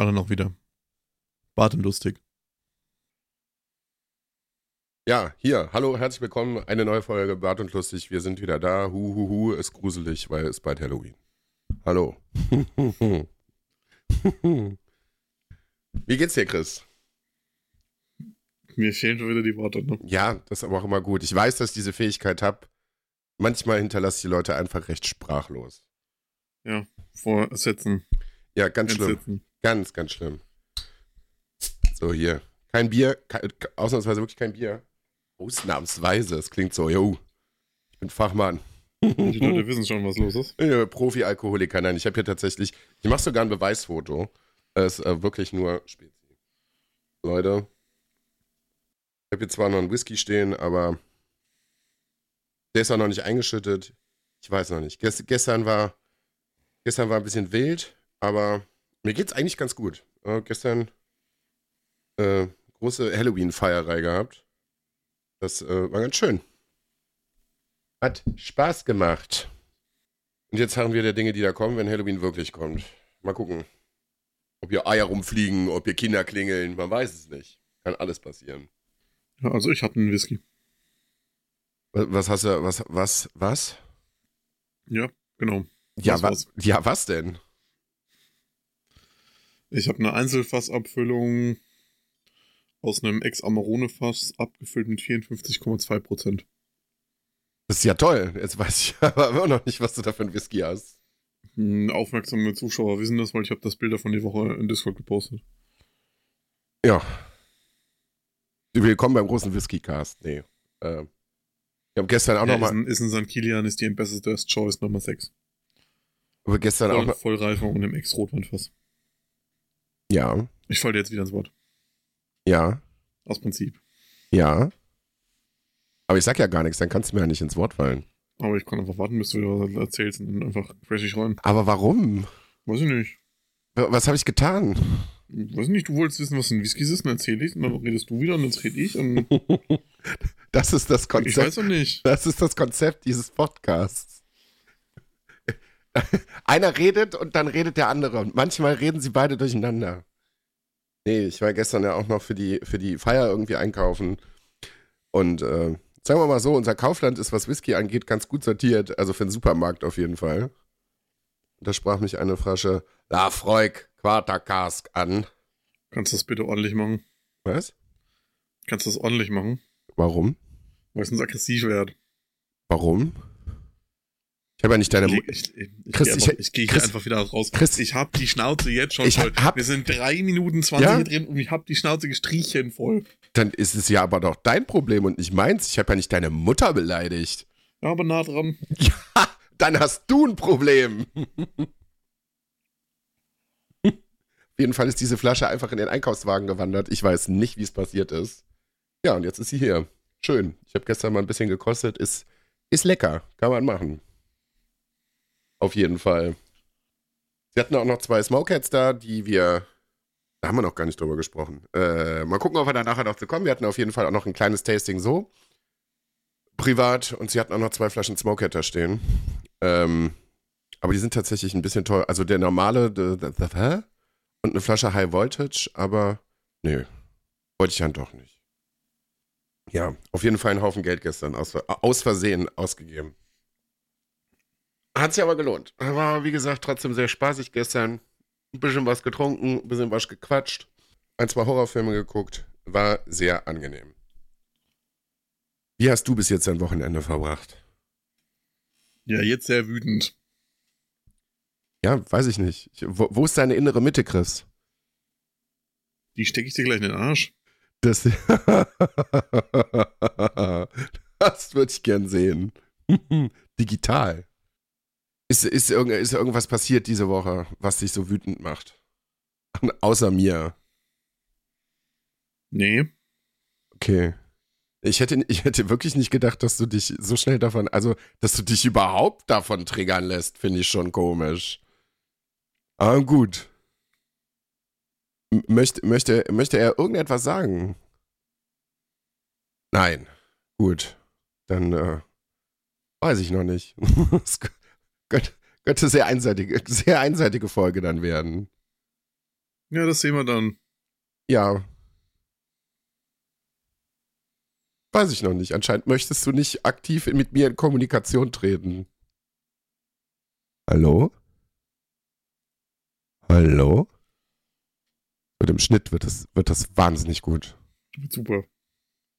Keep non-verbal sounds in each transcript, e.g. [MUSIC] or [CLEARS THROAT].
Alle noch wieder. Bart und lustig. Ja, hier, hallo, herzlich willkommen. Eine neue Folge Bart und Lustig. Wir sind wieder da. Hu, hu, hu, ist gruselig, weil es bald Halloween. Hallo. [LAUGHS] Wie geht's dir, Chris? Mir fehlen schon wieder die Worte. Ne? Ja, das ist aber auch immer gut. Ich weiß, dass ich diese Fähigkeit habe. Manchmal hinterlasse ich die Leute einfach recht sprachlos. Ja, vorsetzen. Ja, ganz schlimm. Ganz, ganz schlimm. So, hier. Kein Bier, kein, ausnahmsweise wirklich kein Bier. Ausnahmsweise, es klingt so, yo, ich bin Fachmann. Die Leute wissen schon, was los ist. Äh, Profi-Alkoholiker, nein, ich habe hier tatsächlich, ich mache sogar ein Beweisfoto. Es ist äh, wirklich nur Spezi. Leute, ich habe hier zwar noch einen Whisky stehen, aber der ist auch noch nicht eingeschüttet. Ich weiß noch nicht. Gest gestern war, gestern war ein bisschen wild, aber mir geht's eigentlich ganz gut. Äh, gestern äh, große Halloween-Feierei gehabt. Das äh, war ganz schön. Hat Spaß gemacht. Und jetzt haben wir der Dinge, die da kommen, wenn Halloween wirklich kommt. Mal gucken. Ob hier Eier rumfliegen, ob hier Kinder klingeln, man weiß es nicht. Kann alles passieren. Ja, also ich hatte einen Whisky. Was, was hast du, was, was, was? Ja, genau. Ja, Das was, ja, was denn? Ich habe eine Einzelfassabfüllung aus einem Ex-Amarone-Fass abgefüllt mit 54,2 Prozent. Das ist ja toll. Jetzt weiß ich [LAUGHS] aber immer noch nicht, was du da für einen Whisky hast. Hm, Aufmerksame Zuschauer wissen das, weil ich habe das Bilder von die Woche in Discord gepostet. Ja. Willkommen beim großen Whisky-Cast. Nee. Äh, ich habe gestern auch Ja, noch ist, ein, ist ein St. Kilian, ist die Ambassador's Choice Nummer 6. aber gestern auch Voll, noch, Vollreifung und im Ex-Rotweinfass. Ja, Ich falle jetzt wieder ins Wort. ja, Aus Prinzip. ja. Aber ich sag ja gar nichts, dann kannst du mir ja nicht ins Wort fallen. Aber ich kann einfach warten, bis du wieder was erzählst und dann einfach ich rein. Aber warum? Weiß ich nicht. Was habe ich getan? Weiß ich nicht, du wolltest wissen, was ein Whisky ist, dann erzähl ich und dann redest du wieder und dann rede ich [LAUGHS] Das ist das ich Konzept. weiß doch nicht. Das ist das Konzept dieses Podcasts. [LAUGHS] Einer redet und dann redet der andere. Und manchmal reden sie beide durcheinander. Nee, ich war gestern ja auch noch für die, für die Feier irgendwie einkaufen. Und äh, sagen wir mal so, unser Kaufland ist, was Whisky angeht, ganz gut sortiert. Also für den Supermarkt auf jeden Fall. Da sprach mich eine Flasche La Freuk Quartercask an. Kannst du das bitte ordentlich machen? Was? Kannst du das ordentlich machen? Warum? Weil es uns aggressiv wird. Warum? Ich habe ja nicht deine Ich, Mu ich, ich, ich, Chris, ich- ich gehe hier einfach wieder raus. Chris- ich hab die Schnauze jetzt schon voll. hab- Wir sind drei Minuten 20 Ja? drin und ich hab die Schnauze gestrichen voll. Dann ist es ja aber doch dein Problem und nicht meins. Ich habe ja nicht deine Mutter beleidigt. Ja, aber nah dran. [LAUGHS] Ja, dann hast du ein Problem. Auf jeden Fall ist diese Flasche einfach in den Einkaufswagen gewandert. Ich weiß nicht, wie es passiert ist. Ja, und jetzt ist sie hier. Schön. Ich habe gestern mal ein bisschen gekostet. Ist, ist lecker. Kann man machen. Auf jeden Fall. Sie hatten auch noch zwei Smokeheads da, die wir. Da haben wir noch gar nicht drüber gesprochen. Äh, mal gucken, ob wir da nachher noch zu kommen. Wir hatten auf jeden Fall auch noch ein kleines Tasting so. Privat. Und sie hatten auch noch zwei Flaschen Smokehead da stehen. Ähm, aber die sind tatsächlich ein bisschen teuer. Also der normale, the? Und eine Flasche High Voltage, aber nö. Wollte ich dann doch nicht. Ja, auf jeden Fall einen Haufen Geld gestern aus, aus Versehen ausgegeben. Hat sich aber gelohnt. War, wie gesagt, trotzdem sehr spaßig gestern. Ein bisschen was getrunken, ein bisschen was gequatscht. Ein, zwei Horrorfilme geguckt. War sehr angenehm. Wie hast du bis jetzt dein Wochenende verbracht? Ja, jetzt sehr wütend. Ja, weiß ich nicht. Ich, wo, wo ist deine innere Mitte, Chris? Die stecke ich dir gleich in den Arsch. Das, [LAUGHS] das würde ich gern sehen. [LAUGHS] Digital. Ist, ist, irgend, ist irgendwas passiert diese Woche, was dich so wütend macht? [LAUGHS] Außer mir. Nee. Okay. Ich hätte, ich hätte wirklich nicht gedacht, dass du dich so schnell davon, also, dass du dich überhaupt davon triggern lässt, finde ich schon komisch. Aber gut. M- Möchte, möchte, möchte er irgendetwas sagen? Nein. Gut. Dann äh, weiß ich noch nicht. [LAUGHS] Könnte sehr einseitige, sehr einseitige Folge dann werden. Ja, das sehen wir dann. Ja. Weiß ich noch nicht. Anscheinend möchtest du nicht aktiv mit mir in Kommunikation treten. Hallo? Hallo? Mit dem Schnitt wird das, wird das wahnsinnig gut. Super.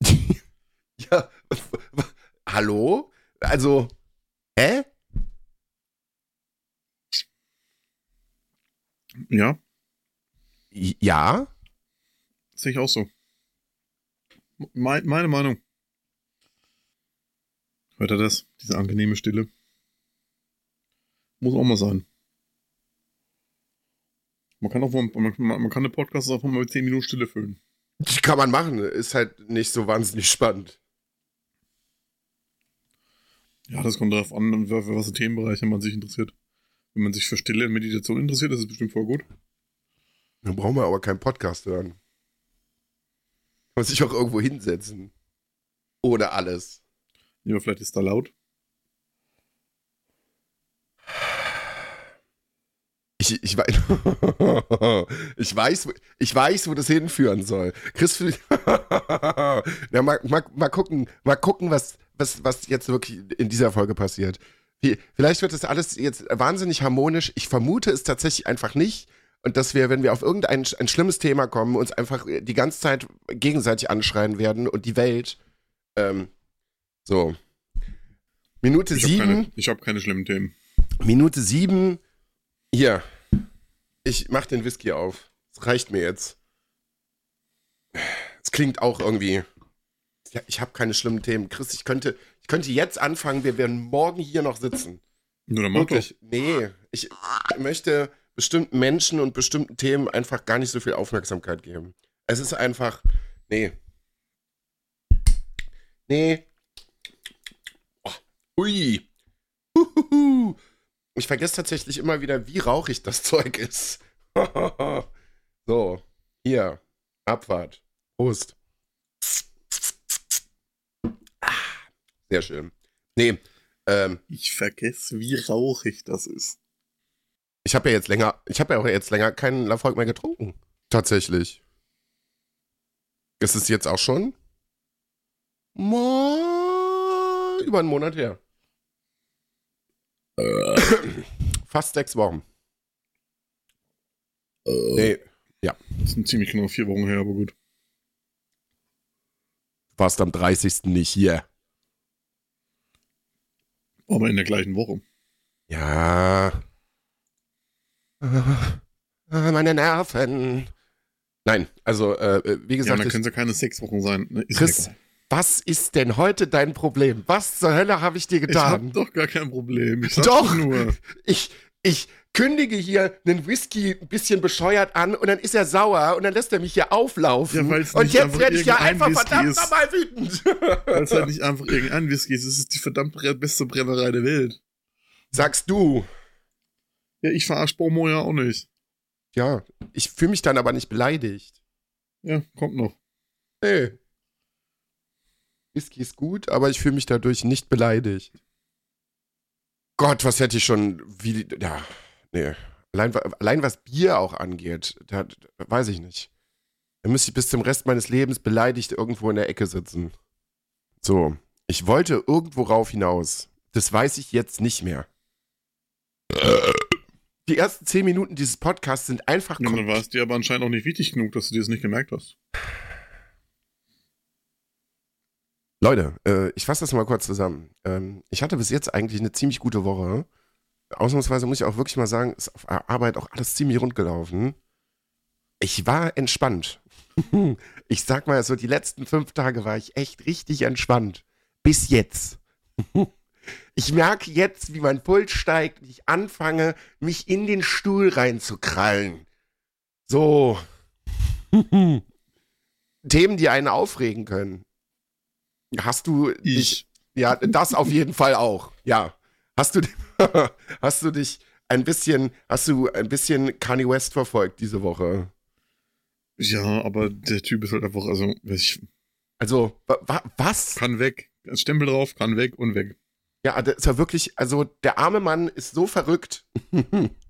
[LAUGHS] ja. [LAUGHS] Hallo? Also, hä? Ja, Ja? sehe ich auch so. Me meine Meinung. Hört er das? Diese angenehme Stille. Muss auch mal sein. Man kann auch man, man kann eine Podcast auch mal mit 10 Minuten Stille füllen. Kann man machen. Ist halt nicht so wahnsinnig spannend. Ja, das kommt darauf an, für was für Themenbereiche man sich interessiert. Wenn man sich für Stille Meditation interessiert, das ist bestimmt voll gut. Dann brauchen wir aber keinen Podcast hören. Kann man sich auch irgendwo hinsetzen. Ohne alles. Ja, vielleicht ist da laut. Ich, ich, weiß, [LAUGHS] ich, weiß, ich weiß, wo das hinführen soll. Chris, ja, [LAUGHS] mal, mal, mal gucken, mal gucken was, was, was jetzt wirklich in dieser Folge passiert. Vielleicht wird das alles jetzt wahnsinnig harmonisch. Ich vermute es tatsächlich einfach nicht. Und dass wir, wenn wir auf irgendein ein schlimmes Thema kommen, uns einfach die ganze Zeit gegenseitig anschreien werden und die Welt. Ähm, so. Minute Ich habe sieben. keine, ich hab keine schlimmen Themen. Minute sieben. Hier. Ich mach den Whisky auf. Das reicht mir jetzt. Es klingt auch irgendwie. Ja, ich habe keine schlimmen Themen. Chris, ich könnte, ich könnte jetzt anfangen. Wir werden morgen hier noch sitzen. Nur Motto. Wirklich. Nee. Ich möchte bestimmten Menschen und bestimmten Themen einfach gar nicht so viel Aufmerksamkeit geben. Es ist einfach. Nee. Nee. Oh, ui. Huhuhu. Ich vergesse tatsächlich immer wieder, wie rauchig das [LAUGHS] Zeug ist. [LAUGHS] so, hier. Abfahrt. Prost. Sehr schön. Nee, ähm, Ich vergesse, wie rauchig das ist. ich habe ja jetzt länger, ich habe ja auch jetzt länger keinen Lafolk mehr getrunken. Tatsächlich. Ist es jetzt auch schon? Mo über einen Monat her. [COUGHS] Fast sechs Wochen. Nee, Das sind ziemlich genau vier Wochen her, aber gut. warst am 30. nicht hier. Aber in der gleichen Woche. Ja. Äh, Meine Nerven. Nein, also, äh, wie Ja, gesagt, dann ich, können es ja keine sechs Wochen sein. Ne? Chris, was ist denn heute dein Problem? Was zur Hölle habe ich dir ich getan? hab doch gar kein Problem. Ich Doch. nur. Ich, ich kündige hier einen Whisky ein bisschen bescheuert an und dann ist er sauer und dann lässt er mich hier auflaufen. Ja, weil's und nicht jetzt werde ich ja einfach Whisky verdammt nochmal wütend. [LAUGHS] Weil es halt nicht einfach irgendein Whisky ist. Es ist die verdammt beste Brennerei der Welt. Sagst du. Ja, ich verarsch Bomo ja auch nicht. Ja, ich fühle mich dann aber nicht beleidigt. Ja, kommt noch. Nee. Whisky ist gut, aber ich fühle mich dadurch nicht beleidigt. Gott, was hätte ich schon, wie, ja, nee. Allein, allein was Bier auch angeht, da, da weiß ich nicht. Da müsste ich bis zum Rest meines Lebens beleidigt irgendwo in der Ecke sitzen. So, ich wollte irgendwo rauf hinaus. Das weiß ich jetzt nicht mehr. Die ersten zehn Minuten dieses Podcasts sind einfach Ja, dann war es dir aber anscheinend auch nicht wichtig genug, dass du dir das nicht gemerkt hast. Leute, äh, ich fasse das mal kurz zusammen. Ähm, ich hatte bis jetzt eigentlich eine ziemlich gute Woche. Ausnahmsweise muss ich auch wirklich mal sagen, ist auf Arbeit auch alles ziemlich rund gelaufen. Ich war entspannt. [LAUGHS] ich sag mal so, die letzten fünf Tage war ich echt richtig entspannt. Bis jetzt. [LAUGHS] Ich merke jetzt, wie mein Puls steigt und ich anfange, mich in den Stuhl reinzukrallen. So. [LAUGHS] Themen, die einen aufregen können. Hast du dich, ja, das auf jeden Fall auch. Ja. Hast du, [LAUGHS] hast du dich ein bisschen, hast du ein bisschen Kanye West verfolgt diese Woche? Ja, aber der Typ ist halt einfach, also, ich Also, wa, wa, was? kann weg. Stempel drauf, kann weg und weg. Ja, das ist ja wirklich, also der arme Mann ist so verrückt. [LAUGHS]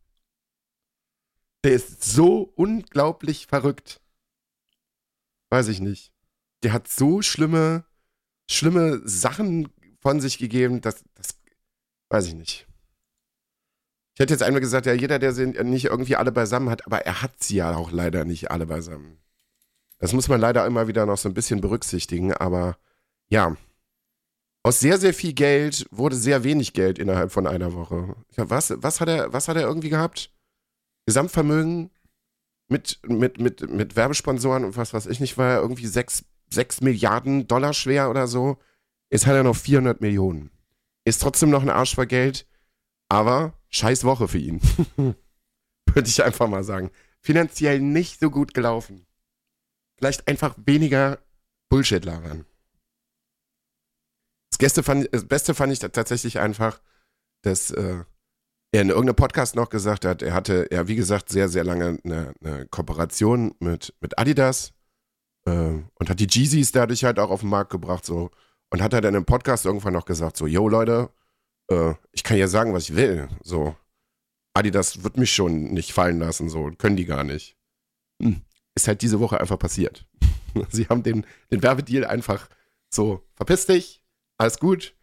Der ist so unglaublich verrückt. Weiß ich nicht. Der hat so schlimme, schlimme Sachen von sich gegeben, dass das weiß ich nicht. Ich hätte jetzt einmal gesagt, ja, jeder, der sie nicht irgendwie alle beisammen hat, aber er hat sie ja auch leider nicht alle beisammen. Das muss man leider immer wieder noch so ein bisschen berücksichtigen, aber ja. Aus sehr, sehr viel Geld wurde sehr wenig Geld innerhalb von einer Woche. Was, was, hat, er, was hat er irgendwie gehabt? Gesamtvermögen mit, mit, mit, mit Werbesponsoren und was weiß ich nicht, war er irgendwie 6, 6 Milliarden Dollar schwer oder so. Jetzt hat er noch 400 Millionen. Ist trotzdem noch ein Arsch voll Geld, aber scheiß Woche für ihn. [LAUGHS] Würde ich einfach mal sagen. Finanziell nicht so gut gelaufen. Vielleicht einfach weniger Bullshit labern. Das, fand, das Beste fand ich tatsächlich einfach, dass äh, er in irgendeinem Podcast noch gesagt hat, er hatte ja, wie gesagt, sehr, sehr lange eine, eine Kooperation mit, mit Adidas äh, und hat die Jeezys dadurch halt auch auf den Markt gebracht, so. Und hat er dann im Podcast irgendwann noch gesagt, so, yo Leute, äh, ich kann ja sagen, was ich will. So, Adidas wird mich schon nicht fallen lassen, so, können die gar nicht. Hm. Ist halt diese Woche einfach passiert. [LAUGHS] Sie haben den, den Werbedeal einfach so, verpiss dich, alles gut.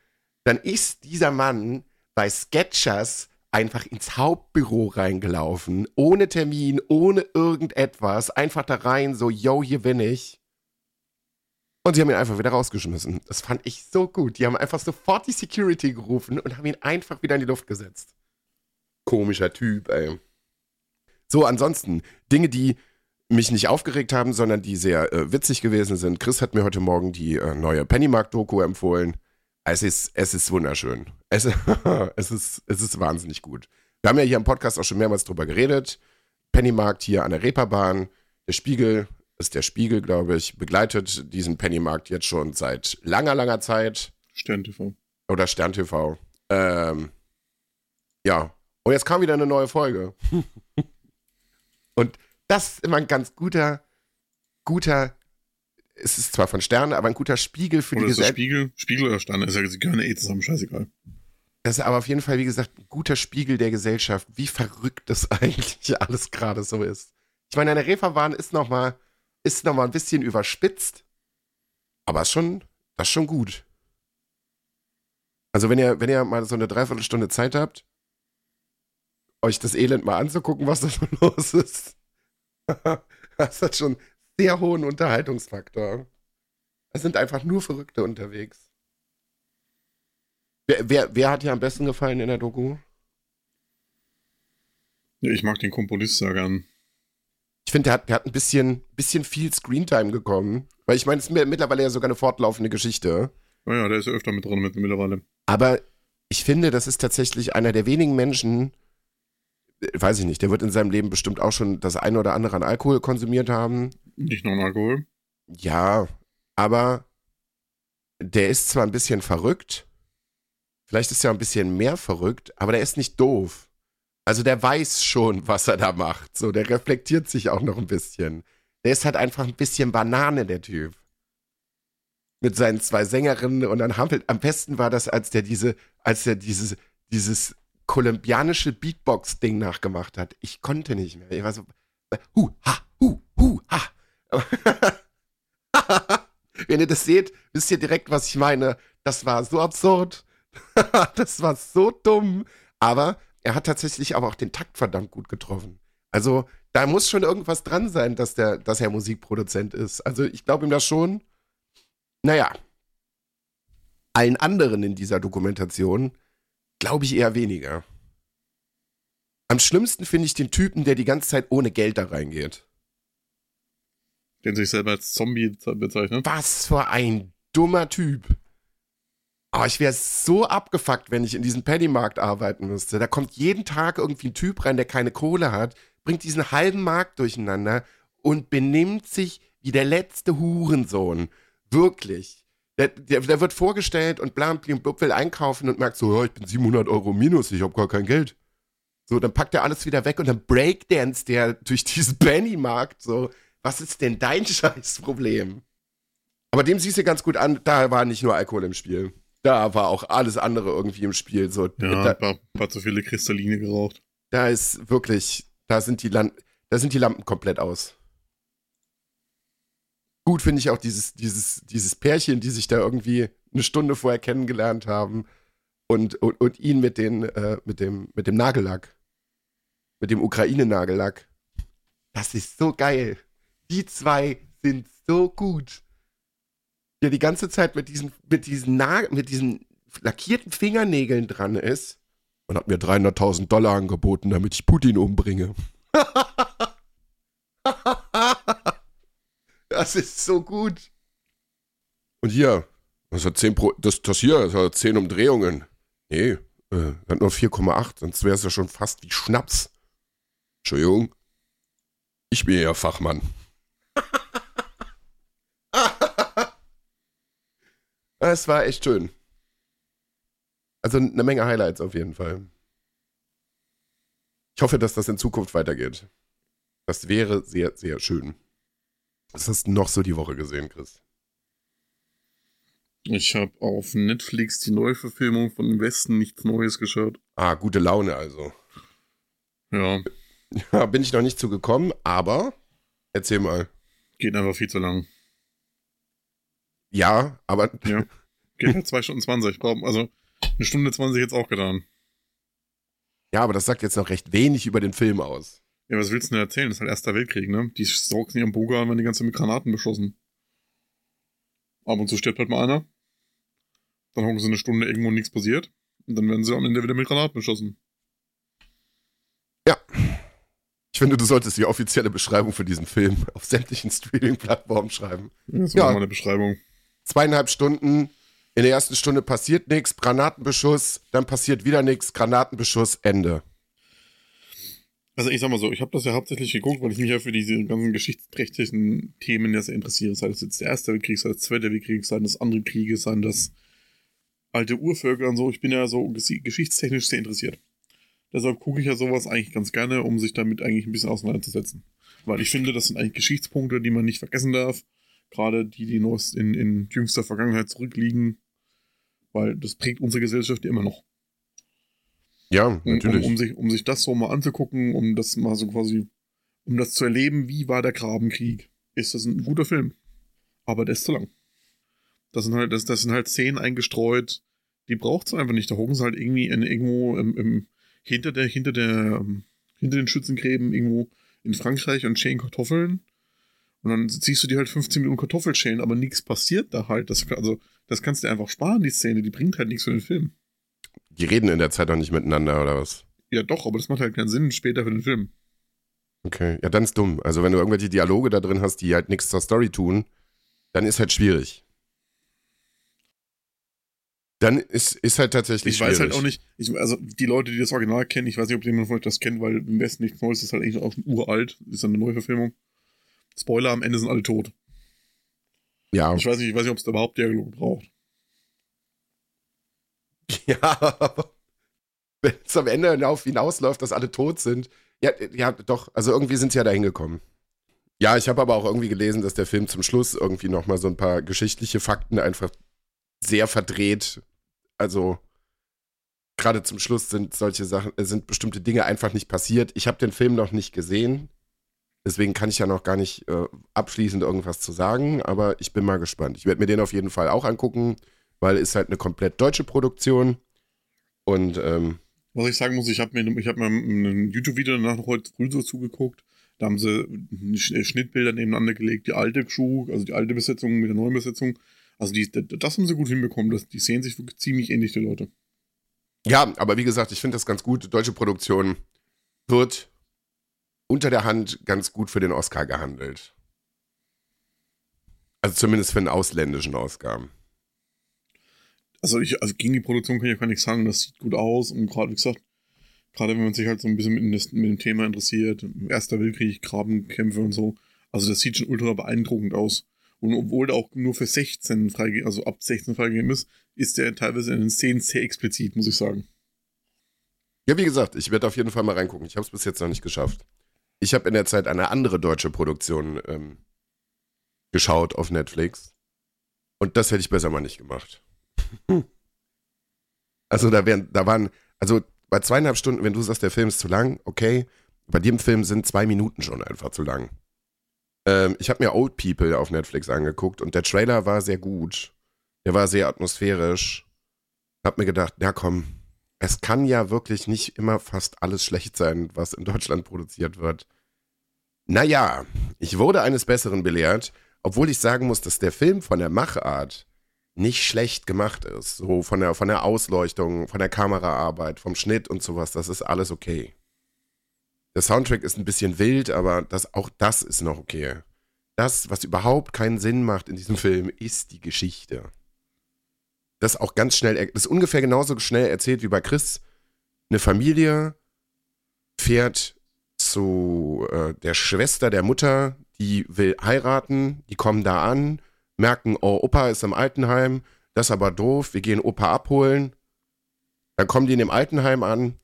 Dann ist dieser Mann bei Sketchers einfach ins Hauptbüro reingelaufen, ohne Termin, ohne irgendetwas, einfach da rein, so, yo, hier bin ich. Und sie haben ihn einfach wieder rausgeschmissen. Das fand ich so gut. Die haben einfach sofort die Security gerufen und haben ihn einfach wieder in die Luft gesetzt. Komischer Typ, ey. So, ansonsten, Dinge, die mich nicht aufgeregt haben, sondern die sehr äh, witzig gewesen sind. Chris hat mir heute Morgen die äh, neue Pennymark-Doku empfohlen. Es ist, es ist wunderschön. Es, [LAUGHS] es, ist, es ist wahnsinnig gut. Wir haben ja hier im Podcast auch schon mehrmals drüber geredet. Pennymarkt hier an der Reeperbahn. Der Spiegel ist der Spiegel, glaube ich, begleitet diesen Pennymarkt jetzt schon seit langer, langer Zeit. Stern TV. Oder Stern TV. Ähm, ja. Und jetzt kam wieder eine neue Folge. [LAUGHS] Und das ist immer ein ganz guter, guter, es ist zwar von Stern, aber ein guter Spiegel für oder die Gesellschaft. Spiegel, Spiegel oder Stern, ist ja, sie gehören eh zusammen, scheißegal. Das ist aber auf jeden Fall, wie gesagt, ein guter Spiegel der Gesellschaft, wie verrückt das [LAUGHS] eigentlich alles gerade so ist. Ich meine, eine Reeperbahn ist nochmal ist nochmal ein bisschen überspitzt, aber ist schon, das ist schon gut. Also wenn ihr, wenn ihr mal so eine Dreiviertelstunde Zeit habt, euch das Elend mal anzugucken, was da so [LAUGHS] los ist, [LAUGHS] das hat schon sehr hohen Unterhaltungsfaktor. Es sind einfach nur Verrückte unterwegs. Wer, wer, wer hat dir am besten gefallen in der Doku? Ich mag den Komponist sehr gern ich finde, der hat, der hat ein bisschen, bisschen viel Screentime bekommen. Weil ich meine, es ist mittlerweile ja sogar eine fortlaufende Geschichte. Naja, der ist ja öfter mit drin mit, mittlerweile. Aber ich finde, das ist tatsächlich einer der wenigen Menschen, äh, weiß ich nicht, der wird in seinem Leben bestimmt auch schon das eine oder andere an Alkohol konsumiert haben. Nicht nur an Alkohol. Ja, aber der ist zwar ein bisschen verrückt, vielleicht ist er ein bisschen mehr verrückt, aber der ist nicht doof. Also der weiß schon, was er da macht. So, der reflektiert sich auch noch ein bisschen. Der ist halt einfach ein bisschen Banane, der Typ. Mit seinen zwei Sängerinnen und dann hampelt. Am besten war das, als der diese, als der dieses, dieses kolumbianische Beatbox-Ding nachgemacht hat. Ich konnte nicht mehr. Ich war so, hu, ha, hu, hu, ha. [LAUGHS] Wenn ihr das seht, wisst ihr direkt, was ich meine. Das war so absurd. [LAUGHS] das war so dumm. Aber er hat tatsächlich aber auch den Takt verdammt gut getroffen. Also da muss schon irgendwas dran sein, dass, der, dass er Musikproduzent ist. Also ich glaube ihm das schon. Naja. Allen anderen in dieser Dokumentation glaube ich eher weniger. Am schlimmsten finde ich den Typen, der die ganze Zeit ohne Geld da reingeht. Den sich selber als Zombie bezeichnet. Was für ein dummer Typ. Oh, ich wäre so abgefuckt, wenn ich in diesem Pennymarkt arbeiten müsste. Da kommt jeden Tag irgendwie ein Typ rein, der keine Kohle hat, bringt diesen halben Markt durcheinander und benimmt sich wie der letzte Hurensohn. Wirklich. Der, der, der wird vorgestellt und blam, blim, blub, will einkaufen und merkt so, ja, ich bin 700 Euro minus, ich habe gar kein Geld. So, dann packt er alles wieder weg und dann breakdance der durch diesen Pennymarkt so. Was ist denn dein [LAUGHS] Scheißproblem? Aber dem siehst du ganz gut an, da war nicht nur Alkohol im Spiel da war auch alles andere irgendwie im Spiel. So, ja, da, war, war zu viele Kristalline geraucht. Da ist wirklich, da sind die Land. da sind die Lampen komplett aus. Gut finde ich auch dieses, dieses, dieses Pärchen, die sich da irgendwie eine Stunde vorher kennengelernt haben und, und, und ihn mit, den, äh, mit, dem, mit dem Nagellack. Mit dem Ukraine-Nagellack. Das ist so geil. Die zwei sind so gut. Der die ganze Zeit mit diesen, mit diesen, Na mit diesen lackierten Fingernägeln dran ist und hat mir 300.000 Dollar angeboten, damit ich Putin umbringe. [LAUGHS] das ist so gut. Und hier, das hat 10 Pro, das, das hier, das hat 10 Umdrehungen. Nee, äh, hat nur 4,8, sonst wäre es ja schon fast wie Schnaps. Entschuldigung. Ich bin ja Fachmann. Es war echt schön. Also eine Menge Highlights auf jeden Fall. Ich hoffe, dass das in Zukunft weitergeht. Das wäre sehr, sehr schön. Was hast du noch so die Woche gesehen, Chris? Ich habe auf Netflix die Neuverfilmung von Im Westen nichts Neues geschaut. Ah, gute Laune also. Ja. Ja, [LAUGHS] bin ich noch nicht zugekommen, aber erzähl mal. Geht einfach viel zu lang. Ja, aber. Ja. Geht halt 2 Stunden 20. Also eine Stunde 20 jetzt auch getan. Ja, aber das sagt jetzt noch recht wenig über den Film aus. Ja, was willst du denn erzählen? Das ist halt Erster Weltkrieg, ne? Die saugen in ihrem Bunker und werden die ganze mit Granaten beschossen. Ab und zu stirbt halt mal einer. Dann hocken sie eine Stunde irgendwo und nichts passiert. Und dann werden sie am Ende wieder mit Granaten beschossen. Ja. Ich finde, du solltest die offizielle Beschreibung für diesen Film auf sämtlichen Streaming-Plattformen schreiben. Das war Ja. mal eine Beschreibung. Zweieinhalb Stunden, in der ersten Stunde passiert nichts, Granatenbeschuss, dann passiert wieder nichts, Granatenbeschuss, Ende. Also ich sag mal so, ich habe das ja hauptsächlich geguckt, weil ich mich ja für diese ganzen geschichtsträchtigen Themen ja sehr interessiere. Sei das jetzt der Erste Weltkrieg, sei das Zweite Weltkrieg, sei das andere Kriege, sei das alte Urvölker und so. Ich bin ja so ges- geschichtstechnisch sehr interessiert. Deshalb gucke ich ja sowas eigentlich ganz gerne, um sich damit eigentlich ein bisschen auseinanderzusetzen. Weil ich finde, das sind eigentlich Geschichtspunkte, die man nicht vergessen darf. Gerade die, die noch in, in jüngster Vergangenheit zurückliegen. Weil das prägt unsere Gesellschaft ja immer noch. Ja, Um, um, natürlich. um, sich, um sich das so mal anzugucken, um das mal so quasi, um das zu erleben, wie war der Grabenkrieg, ist das ein guter Film. Aber der ist zu lang. Das sind halt, das, das sind halt Szenen eingestreut, die braucht es einfach nicht. Da hocken sie halt irgendwie in, irgendwo im, im, hinter der, hinter der, ähm, hinter den Schützengräben irgendwo in Frankreich und schälen Kartoffeln. Und dann siehst du die halt 15 Minuten Kartoffel schälen, aber nichts passiert da halt. Das, also, das kannst du dir einfach sparen, die Szene, die bringt halt nichts für den Film. Die reden in der Zeit auch nicht miteinander, oder was? Ja, doch, aber das macht halt keinen Sinn später für den Film. Okay, ja, dann ist dumm. Also, wenn du irgendwelche Dialoge da drin hast, die halt nichts zur Story tun, dann ist halt schwierig. Dann ist, ist halt tatsächlich Ich schwierig. weiß halt auch nicht, ich, also die Leute, die das Original kennen, ich weiß nicht, ob jemand von euch das kennt, weil im Westen nichts Neues ist halt eigentlich auch uralt, ist dann eine Neuverfilmung. Spoiler, am Ende sind alle tot. Ja, Ich weiß nicht, ich weiß nicht, ob es überhaupt Dialoge braucht. [LAUGHS] ja, wenn es am Ende darauf hinausläuft, dass alle tot sind, ja, ja, doch, also irgendwie sind sie ja da hingekommen. Ja, ich habe aber auch irgendwie gelesen, dass der Film zum Schluss irgendwie nochmal so ein paar geschichtliche Fakten einfach sehr verdreht. Also gerade zum Schluss sind solche Sachen, äh, sind bestimmte Dinge einfach nicht passiert. Ich habe den Film noch nicht gesehen. Deswegen kann ich ja noch gar nicht äh, abschließend irgendwas zu sagen, aber ich bin mal gespannt. Ich werde mir den auf jeden Fall auch angucken, weil es halt eine komplett deutsche Produktion. Und ähm, Was ich sagen muss, ich habe mir, ich hab mir ein YouTube-Video danach noch heute früh so zugeguckt. Da haben sie Sch- Schnittbilder nebeneinander gelegt, die alte Crew, also die alte Besetzung mit der neuen Besetzung. Also die, das haben sie gut hinbekommen. Das, die sehen sich wirklich ziemlich ähnlich, die Leute. ja, aber wie gesagt, ich finde das ganz gut. Deutsche Produktion wird unter der Hand ganz gut für den Oscar gehandelt. Also zumindest für den ausländischen Ausgaben. Also, ich, also gegen die Produktion kann ich ja gar nichts sagen. Das sieht gut aus und gerade, wie gesagt, gerade wenn man sich halt so ein bisschen mit, das- mit dem Thema interessiert, Erster Weltkrieg, Grabenkämpfe und so, also das sieht schon ultra beeindruckend aus. Und obwohl der auch nur für 16 freigegeben, also ab 16 freigegeben ist, ist der teilweise in den Szenen sehr explizit, muss ich sagen. Ja, wie gesagt, ich werde auf jeden Fall mal reingucken. Ich habe es bis jetzt noch nicht geschafft. Ich habe in der Zeit eine andere deutsche Produktion ähm, geschaut auf Netflix. Und das hätte ich besser mal nicht gemacht. [LAUGHS] Also da wären, da waren, also bei zweieinhalb Stunden, wenn du sagst, der Film ist zu lang, okay, bei dem Film sind zwei Minuten schon einfach zu lang. Ähm, ich habe mir Old People auf Netflix angeguckt und der Trailer war sehr gut. Der war sehr atmosphärisch. Hab mir gedacht, ja komm, es kann ja wirklich nicht immer fast alles schlecht sein, was in Deutschland produziert wird. Naja, ich wurde eines Besseren belehrt, obwohl ich sagen muss, dass der Film von der Machart nicht schlecht gemacht ist. So von der, von der Ausleuchtung, von der Kameraarbeit, vom Schnitt und sowas, das ist alles okay. Der Soundtrack ist ein bisschen wild, aber das, auch das ist noch okay. Das, was überhaupt keinen Sinn macht in diesem Film, ist die Geschichte. Das auch ganz schnell, das ist ungefähr genauso schnell erzählt wie bei Chris. Eine Familie fährt zu äh, der Schwester der Mutter, die will heiraten, die kommen da an, merken, oh, Opa ist im Altenheim, das ist aber doof, wir gehen Opa abholen. Dann kommen die in dem Altenheim an,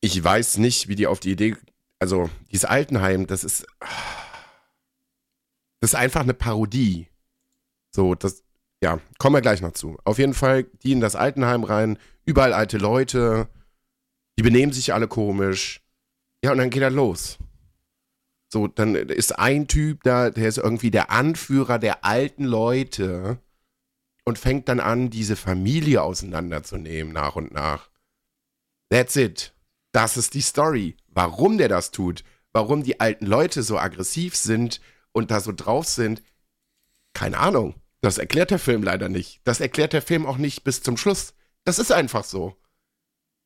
ich weiß nicht, wie die auf die Idee, also dieses Altenheim, das ist, das ist einfach eine Parodie. So, das, ja, kommen wir gleich noch zu. Auf jeden Fall, die in das Altenheim rein, überall alte Leute, die benehmen sich alle komisch. Ja, und dann geht er los. So, dann ist ein Typ da, der ist irgendwie der Anführer der alten Leute und fängt dann an, diese Familie auseinanderzunehmen nach und nach. That's it. Das ist die Story. Warum der das tut, warum die alten Leute so aggressiv sind und da so drauf sind, keine Ahnung. Das erklärt der Film leider nicht. Das erklärt der Film auch nicht bis zum Schluss. Das ist einfach so.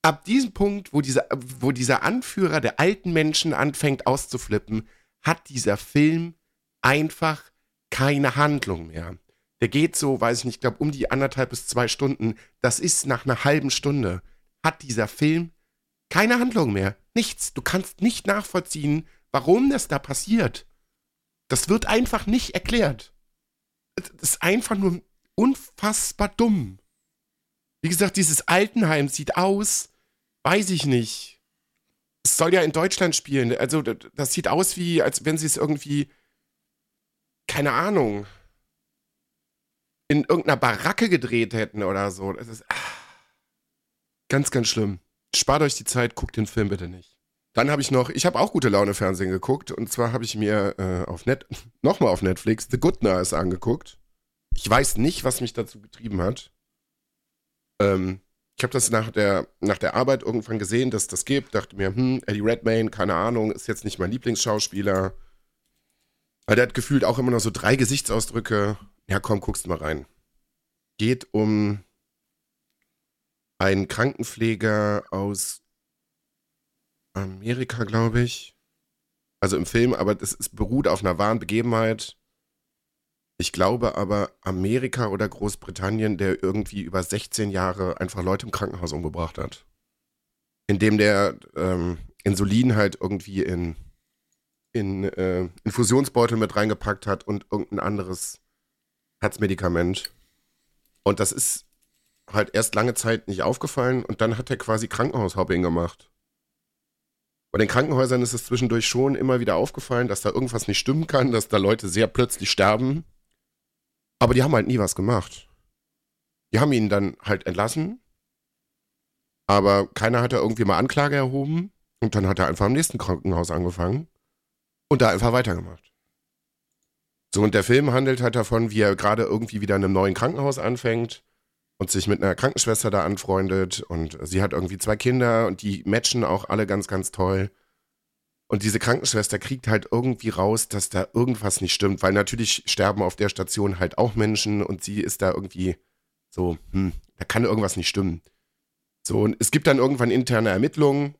Ab diesem Punkt, wo dieser, wo dieser Anführer der alten Menschen anfängt auszuflippen, hat dieser Film einfach keine Handlung mehr. Der geht so, weiß ich nicht, ich glaube um die anderthalb bis zwei Stunden. Das ist nach einer halben Stunde. Hat dieser Film keine Handlung mehr. Nichts. Du kannst nicht nachvollziehen, warum das da passiert. Das wird einfach nicht erklärt. Das ist einfach nur unfassbar dumm. Wie gesagt, dieses Altenheim sieht aus, weiß ich nicht. Es soll ja in Deutschland spielen. Also, das sieht aus wie, als wenn sie es irgendwie, keine Ahnung, in irgendeiner Baracke gedreht hätten oder so. Das ist ah, ganz, ganz schlimm spart euch die Zeit, guckt den Film bitte nicht. Dann habe ich noch, ich habe auch gute Laune Fernsehen geguckt und zwar habe ich mir äh, auf Net, [LAUGHS] nochmal auf Netflix The Good Nurse angeguckt. Ich weiß nicht, was mich dazu getrieben hat. Ähm, ich habe das nach der, nach der Arbeit irgendwann gesehen, dass das gibt. Dachte mir, hm, Eddie Redmayne, keine Ahnung, ist jetzt nicht mein Lieblingsschauspieler. Weil der hat gefühlt auch immer noch so drei Gesichtsausdrücke. Ja, komm, guckst mal rein. Geht um ein Krankenpfleger aus Amerika, glaube ich. Also im Film, aber das ist, beruht auf einer wahren Begebenheit. Ich glaube aber Amerika oder Großbritannien, der irgendwie über 16 Jahre einfach Leute im Krankenhaus umgebracht hat. Indem der ähm, Insulin halt irgendwie in, in äh, Infusionsbeutel mit reingepackt hat und irgendein anderes Herzmedikament. Und das ist halt erst lange Zeit nicht aufgefallen und dann hat er quasi Krankenhaushopping gemacht. Bei den Krankenhäusern ist es zwischendurch schon immer wieder aufgefallen, dass da irgendwas nicht stimmen kann, dass da Leute sehr plötzlich sterben. Aber die haben halt nie was gemacht. Die haben ihn dann halt entlassen. Aber keiner hat da irgendwie mal Anklage erhoben. Und dann hat er einfach am nächsten Krankenhaus angefangen. Und da einfach weitergemacht. So, und der Film handelt halt davon, wie er gerade irgendwie wieder in einem neuen Krankenhaus anfängt und sich mit einer Krankenschwester da anfreundet und sie hat irgendwie zwei Kinder und die matchen auch alle ganz, ganz toll. Und diese Krankenschwester kriegt halt irgendwie raus, dass da irgendwas nicht stimmt, weil natürlich sterben auf der Station halt auch Menschen und sie ist da irgendwie so, hm, da kann irgendwas nicht stimmen. So, und es gibt dann irgendwann interne Ermittlungen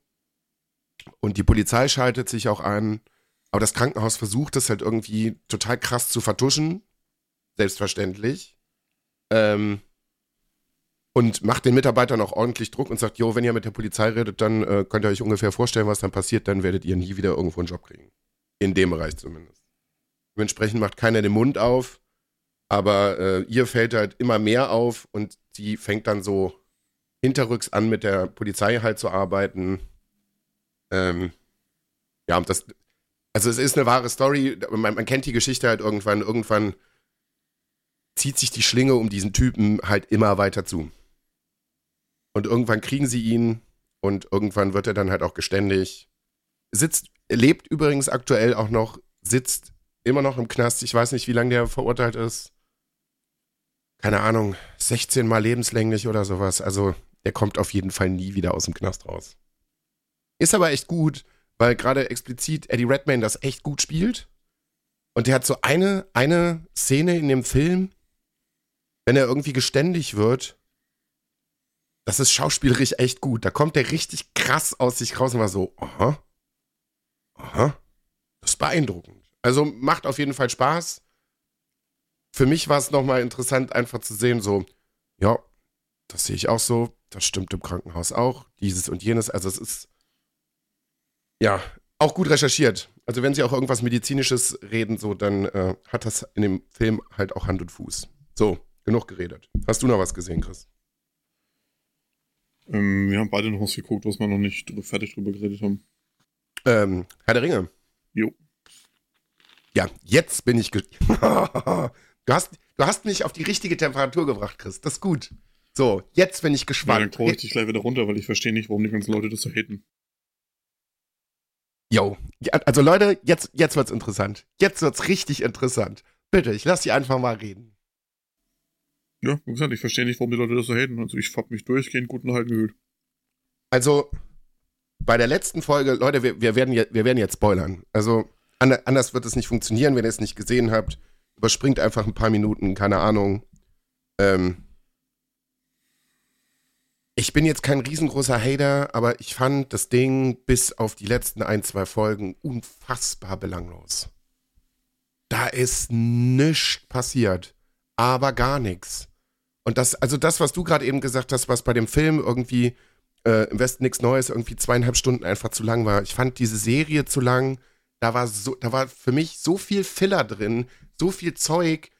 und die Polizei schaltet sich auch an, aber das Krankenhaus versucht es halt irgendwie total krass zu vertuschen, selbstverständlich. Ähm, und macht den Mitarbeitern auch ordentlich Druck und sagt, jo, wenn ihr mit der Polizei redet, dann äh, könnt ihr euch ungefähr vorstellen, was dann passiert, dann werdet ihr nie wieder irgendwo einen Job kriegen. In dem Bereich zumindest. Dementsprechend macht keiner den Mund auf, aber äh, ihr fällt halt immer mehr auf und sie fängt dann so hinterrücks an, mit der Polizei halt zu arbeiten. Ähm, ja, das, also es ist eine wahre Story, man, man kennt die Geschichte halt irgendwann, irgendwann zieht sich die Schlinge um diesen Typen halt immer weiter zu. Und irgendwann kriegen sie ihn und irgendwann wird er dann halt auch geständig. sitzt, lebt übrigens aktuell auch noch, sitzt immer noch im Knast. Ich weiß nicht, wie lange der verurteilt ist. Keine Ahnung, 16 Mal lebenslänglich oder sowas. Also der kommt auf jeden Fall nie wieder aus dem Knast raus. Ist aber echt gut, weil gerade explizit Eddie Redmayne das echt gut spielt. Und der hat so eine, eine Szene in dem Film, wenn er irgendwie geständig wird, das ist schauspielerisch echt gut. Da kommt der richtig krass aus sich raus und war so, aha, aha, das ist beeindruckend. Also macht auf jeden Fall Spaß. Für mich war es nochmal interessant, einfach zu sehen, so, ja, das sehe ich auch so, das stimmt im Krankenhaus auch, dieses und jenes. Also es ist, ja, auch gut recherchiert. Also wenn sie auch irgendwas Medizinisches reden, so, dann äh, hat das in dem Film halt auch Hand und Fuß. So, genug geredet. Hast du noch was gesehen, Chris? Ähm, wir haben beide noch was geguckt, was wir noch nicht fertig drüber geredet haben. Ähm, Herr der Ringe. Jo. Ja, jetzt bin ich. [LAUGHS] du, hast, du hast mich auf die richtige Temperatur gebracht, Chris. Das ist gut. So, jetzt bin ich gespannt. Ja, dann koche ich dich gleich wieder runter, weil ich verstehe nicht, warum die ganzen Leute das so haten. Jo, also Leute, jetzt, jetzt wird's interessant. Jetzt wird's richtig interessant. Bitte, ich lass dich einfach mal reden. Ja, wie gesagt, ich verstehe nicht, warum die Leute das so haten. Also ich hab mich durchgehend gut unterhalten gefühlt. Also, bei der letzten Folge, Leute, wir, wir, werden, wir werden jetzt spoilern. Also, anders wird es nicht funktionieren, wenn ihr es nicht gesehen habt. Überspringt einfach ein paar Minuten, keine Ahnung. Ähm, ich bin jetzt kein riesengroßer Hater, aber ich fand das Ding bis auf die letzten ein, zwei Folgen unfassbar belanglos. Da ist nichts passiert, aber gar nichts. Und das, also das, was du gerade eben gesagt hast, was bei dem Film irgendwie äh, im Westen nichts Neues, irgendwie zweieinhalb Stunden einfach zu lang war. Ich fand diese Serie zu lang. Da war so, da war für mich so viel Filler drin, so viel Zeug.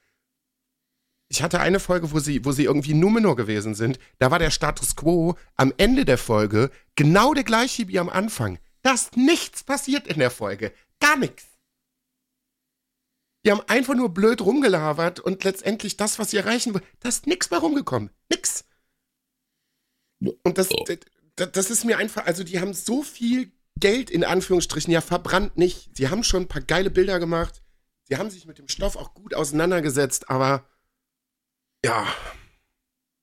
Ich hatte eine Folge, wo sie, wo sie irgendwie Numenor gewesen sind. Da war der Status quo am Ende der Folge genau der gleiche wie am Anfang. Da ist nichts passiert in der Folge. Gar nichts. Die haben einfach nur blöd rumgelabert und letztendlich das, was sie erreichen wollen, da ist nichts mehr rumgekommen. Nix. Und das, das, das ist mir einfach, also die haben so viel Geld in Anführungsstrichen ja verbrannt nicht. Sie haben schon ein paar geile Bilder gemacht. Sie haben sich mit dem Stoff auch gut auseinandergesetzt, aber ja,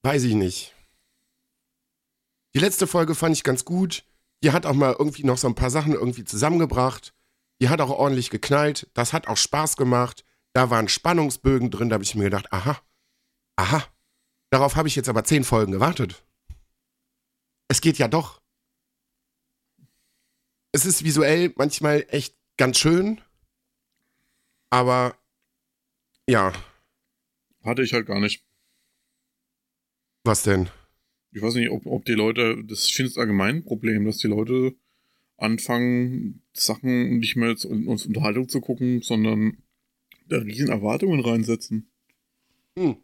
weiß ich nicht. Die letzte Folge fand ich ganz gut. Die hat auch mal irgendwie noch so ein paar Sachen irgendwie zusammengebracht. Die hat auch ordentlich geknallt. Das hat auch Spaß gemacht. Da waren Spannungsbögen drin. Da habe ich mir gedacht, aha, aha. Darauf habe ich jetzt aber zehn Folgen gewartet. Es geht ja doch. Es ist visuell manchmal echt ganz schön. Aber ja. Hatte ich halt gar nicht. Was denn? Ich weiß nicht, ob, ob die Leute, das ich finde es allgemein ein Problem, dass die Leute anfangen, Sachen nicht mehr als, als Unterhaltung zu gucken, sondern da riesen Erwartungen reinsetzen. Hm.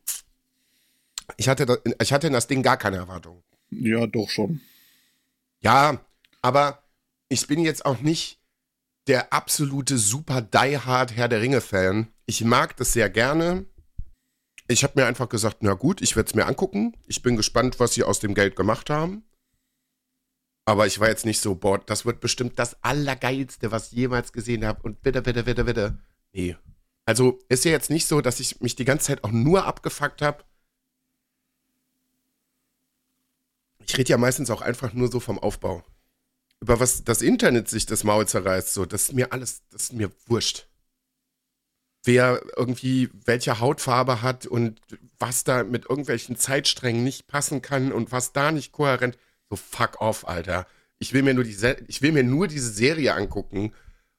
Ich hatte, da, ich hatte in das Ding gar keine Erwartungen. Ja, doch schon. Ja, aber ich bin jetzt auch nicht der absolute super die Hard Herr der Ringe Fan. Ich mag das sehr gerne ich habe mir einfach gesagt, na gut, ich werde es mir angucken. Ich bin gespannt, was sie aus dem Geld gemacht haben. Aber ich war jetzt nicht so, boah, das wird bestimmt das Allergeilste, was ich jemals gesehen habe. Und bitte, bitte, bitte, bitte. Nee. Also ist ja jetzt nicht so, dass ich mich die ganze Zeit auch nur abgefuckt habe. Ich rede ja meistens auch einfach nur so vom Aufbau. Über was das Internet sich das Maul zerreißt, so, das ist mir alles, das ist mir wurscht wer irgendwie welche Hautfarbe hat und was da mit irgendwelchen Zeitsträngen nicht passen kann und was da nicht kohärent. So fuck off, Alter. Ich will mir nur diese, ich will mir nur diese Serie angucken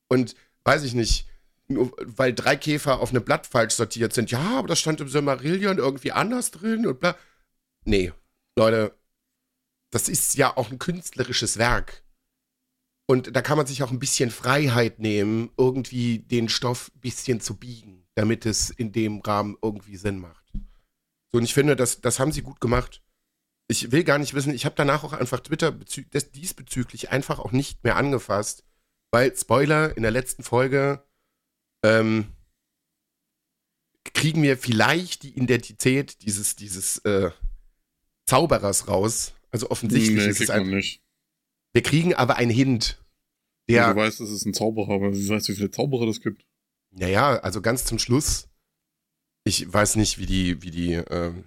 und weiß ich nicht, nur weil drei Käfer auf einem Blatt falsch sortiert sind. Ja, aber das stand im Silmarillion irgendwie anders drin und bla. Nee, Leute, das ist ja auch ein künstlerisches Werk. Und da kann man sich auch ein bisschen Freiheit nehmen, irgendwie den Stoff ein bisschen zu biegen, damit es in dem Rahmen irgendwie Sinn macht. So, und ich finde, das, das haben sie gut gemacht. Ich will gar nicht wissen, ich habe danach auch einfach Twitter diesbezüglich einfach auch nicht mehr angefasst, weil, Spoiler, in der letzten Folge ähm, kriegen wir vielleicht die Identität dieses, dieses äh, Zauberers raus. Also offensichtlich nee, ist es ein, nicht. Wir kriegen aber einen Hint. Der, du weißt, es ist ein Zauberer, aber du weißt, wie viele Zauberer das gibt. Naja, also ganz zum Schluss. Ich weiß nicht, wie die, wie die, ähm,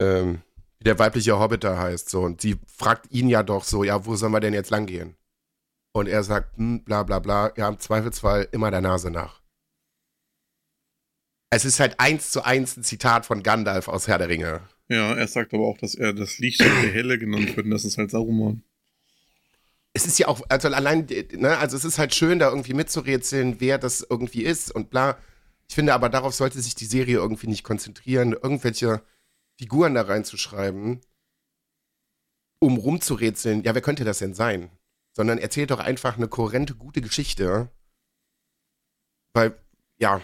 ähm, wie der weibliche Hobbit da heißt. So, und sie fragt ihn ja doch so, ja, wo sollen wir denn jetzt lang gehen? Und er sagt, hm, bla bla bla, ja, im Zweifelsfall immer der Nase nach. Es ist halt eins zu eins ein Zitat von Gandalf aus Herr der Ringe. Ja, er sagt aber auch, dass er das Licht der Helle genannt wird und das ist halt Saruman. Es ist ja auch, also allein, ne, also es ist halt schön, da irgendwie mitzurätseln, wer das irgendwie ist und bla. Ich finde aber, darauf sollte sich die Serie irgendwie nicht konzentrieren, irgendwelche Figuren da reinzuschreiben, um rumzurätseln, ja, wer könnte das denn sein? Sondern erzählt doch einfach eine kohärente, gute Geschichte. Weil, ja,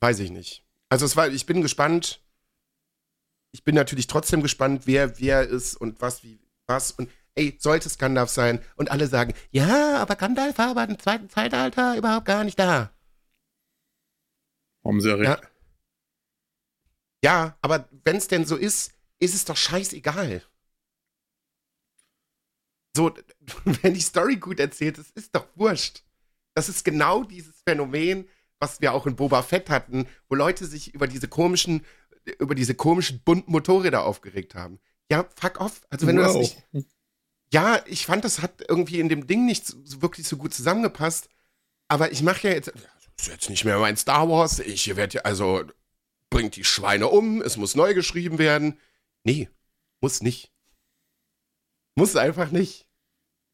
weiß ich nicht. Also es war, ich bin gespannt. Ich bin natürlich trotzdem gespannt, wer wer ist und was, wie, was. Und ey, sollte es Gandalf sein? Und alle sagen, ja, aber Gandalf war aber im zweiten Zeitalter überhaupt gar nicht da. Haben sie ja recht. Ja, ja aber wenn es denn so ist, ist es doch scheißegal. So, [LAUGHS] wenn die Story gut erzählt ist, ist doch wurscht. Das ist genau dieses Phänomen, was wir auch in Boba Fett hatten, wo Leute sich über diese komischen, über diese komischen bunten Motorräder aufgeregt haben. Ja, fuck off. Also wenn wow. du das nicht. Ja, ich fand, das hat irgendwie in dem Ding nicht so, wirklich so gut zusammengepasst. Aber ich mache ja jetzt. Das ist jetzt nicht mehr mein Star Wars. Ich werde ja, also bringt die Schweine um, es muss neu geschrieben werden. Nee, muss nicht. Muss einfach nicht.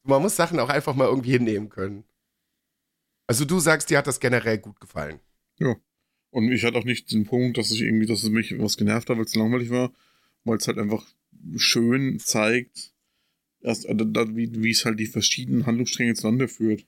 Man muss Sachen auch einfach mal irgendwie hinnehmen können. Also du sagst, dir hat das generell gut gefallen. Ja. Und ich hatte auch nicht den Punkt, dass ich irgendwie, dass es mich was genervt hat, weil es langweilig war, weil es halt einfach schön zeigt, erst, äh, wie, wie es halt die verschiedenen Handlungsstränge zueinander führt.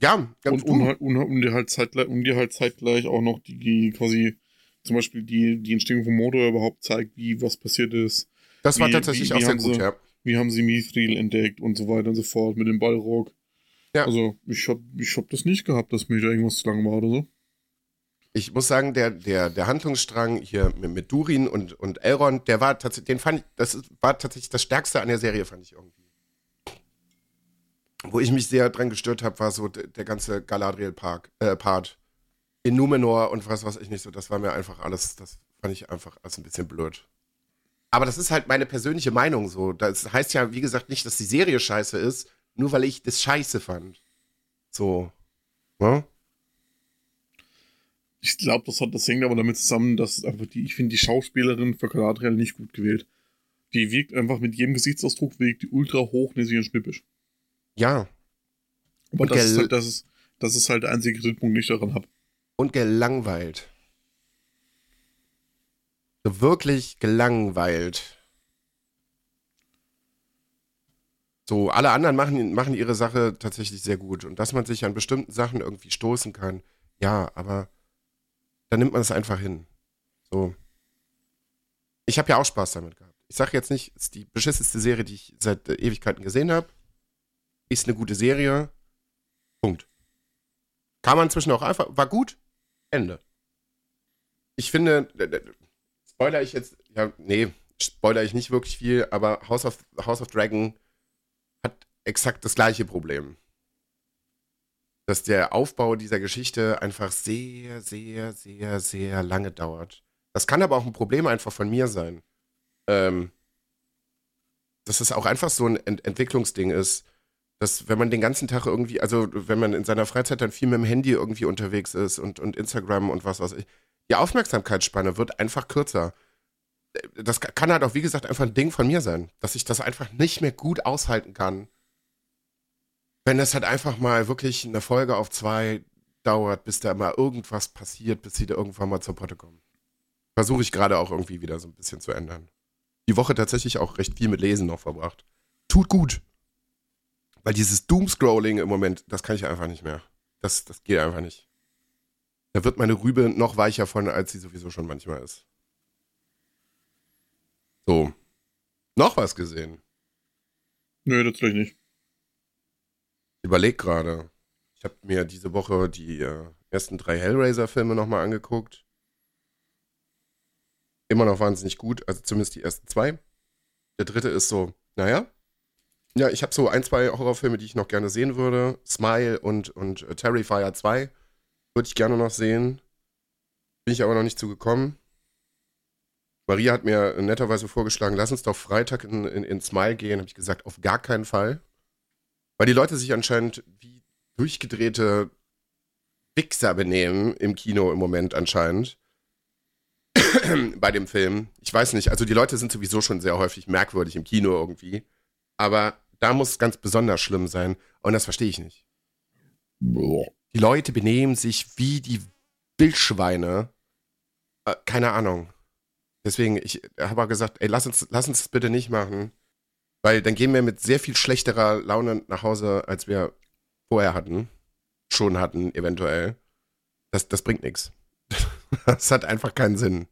Ja, und, und, halt, und, und, dir halt zeitgleich, und dir halt zeitgleich auch noch die, die quasi zum Beispiel die, die Entstehung vom Motor überhaupt zeigt, wie was passiert ist. Das war tatsächlich wie, wie auch sehr gut, sie, ja. Wie haben sie Mithril entdeckt und so weiter und so fort mit dem Ballrock. Ja. Also, ich hab, ich hab das nicht gehabt, dass mir da irgendwas zu lang war oder so. Ich muss sagen, der, der, der Handlungsstrang hier mit, mit Durin und, und Elrond, der war tatsächlich, den fand ich, das war tatsächlich das Stärkste an der Serie, fand ich irgendwie. Wo ich mich sehr dran gestört habe, war so der, ganze Galadriel-Part. Äh. In Numenor und was weiß ich nicht so, das war mir einfach alles, das fand ich einfach als ein bisschen blöd. Aber das ist halt meine persönliche Meinung so. Das heißt ja, wie gesagt, nicht, dass die Serie scheiße ist, nur weil ich das scheiße fand. So. Ne? Ich glaube, das das hängt aber damit zusammen, dass einfach die, ich finde die Schauspielerin für Galadriel nicht gut gewählt. Die wirkt einfach mit jedem Gesichtsausdruck, wirkt die ultra hochnäsig und schnippisch. Ja. Aber das ist, halt, das, ist, das ist halt der einzige Kritikpunkt, den ich daran habe. Und gelangweilt. So wirklich gelangweilt. So, alle anderen machen, machen ihre Sache tatsächlich sehr gut. Und dass man sich an bestimmten Sachen irgendwie stoßen kann, ja, aber dann nimmt man es einfach hin. So. Ich habe ja auch Spaß damit gehabt. Ich sage jetzt nicht, es ist die beschissenste Serie, die ich seit Ewigkeiten gesehen habe. Ist eine gute Serie. Punkt. Kann man inzwischen auch einfach, war gut. Ende. Ich finde, spoiler ich jetzt, ja, nee, spoiler ich nicht wirklich viel, aber House of, House of Dragon exakt das gleiche Problem. Dass der Aufbau dieser Geschichte einfach sehr, sehr, sehr, sehr lange dauert. Das kann aber auch ein Problem einfach von mir sein. Ähm, dass es auch einfach so ein Ent Entwicklungsding ist, dass wenn man den ganzen Tag irgendwie, also wenn man in seiner Freizeit dann viel mit dem Handy irgendwie unterwegs ist und, und Instagram und was weiß ich, die Aufmerksamkeitsspanne wird einfach kürzer. Das kann halt auch, wie gesagt, einfach ein Ding von mir sein, dass ich das einfach nicht mehr gut aushalten kann, wenn das halt einfach mal wirklich eine Folge auf zwei dauert, bis da mal irgendwas passiert, bis sie da irgendwann mal zur Potte kommen. Versuche ich gerade auch irgendwie wieder so ein bisschen zu ändern. Die Woche tatsächlich auch recht viel mit Lesen noch verbracht. Tut gut. Weil dieses Doomscrolling im Moment, das kann ich einfach nicht mehr. Das, das geht einfach nicht. Da wird meine Rübe noch weicher von, als sie sowieso schon manchmal ist. So. Noch was gesehen? Nö, natürlich nicht überleg gerade. Ich habe mir diese Woche die äh, ersten drei Hellraiser-Filme nochmal angeguckt. Immer noch wahnsinnig gut, also zumindest die ersten zwei. Der dritte ist so, naja. Ja, ich habe so ein, zwei Horrorfilme, die ich noch gerne sehen würde. Smile und, und Terrifier 2 würde ich gerne noch sehen. Bin ich aber noch nicht zugekommen. Maria hat mir netterweise vorgeschlagen, lass uns doch Freitag in, in, in Smile gehen. Habe ich gesagt, auf gar keinen Fall. Weil die Leute sich anscheinend wie durchgedrehte Wichser benehmen im Kino im Moment anscheinend. [CLEARS THROAT] Bei dem Film. Ich weiß nicht, also die Leute sind sowieso schon sehr häufig merkwürdig im Kino irgendwie. Aber da muss es ganz besonders schlimm sein. Und das verstehe ich nicht. Boah. Die Leute benehmen sich wie die Wildschweine. Äh, keine Ahnung. Deswegen, ich habe auch gesagt, ey, lass uns, lass uns das bitte nicht machen. Weil dann gehen wir mit sehr viel schlechterer Laune nach Hause, als wir vorher hatten. Schon hatten, eventuell. Das, das bringt nichts. [LAUGHS] Das hat einfach keinen Sinn.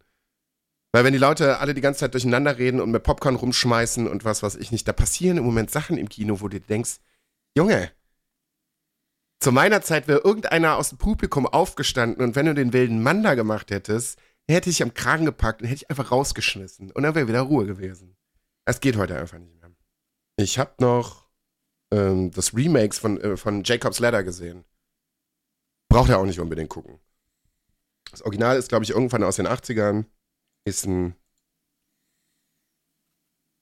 Weil wenn die Leute alle die ganze Zeit durcheinander reden und mit Popcorn rumschmeißen und was weiß ich nicht, da passieren im Moment Sachen im Kino, wo du denkst, Junge, zu meiner Zeit wäre irgendeiner aus dem Publikum aufgestanden und wenn du den wilden Mann da gemacht hättest, hätte ich am Kragen gepackt und hätte ich einfach rausgeschmissen. Und dann wäre wieder Ruhe gewesen. Das geht heute einfach nicht mehr. Ich habe noch ähm, das Remakes von, äh, von Jacob's Ladder gesehen. Braucht er auch nicht unbedingt gucken. Das Original ist, glaube ich, irgendwann aus den 80ern. Ist ein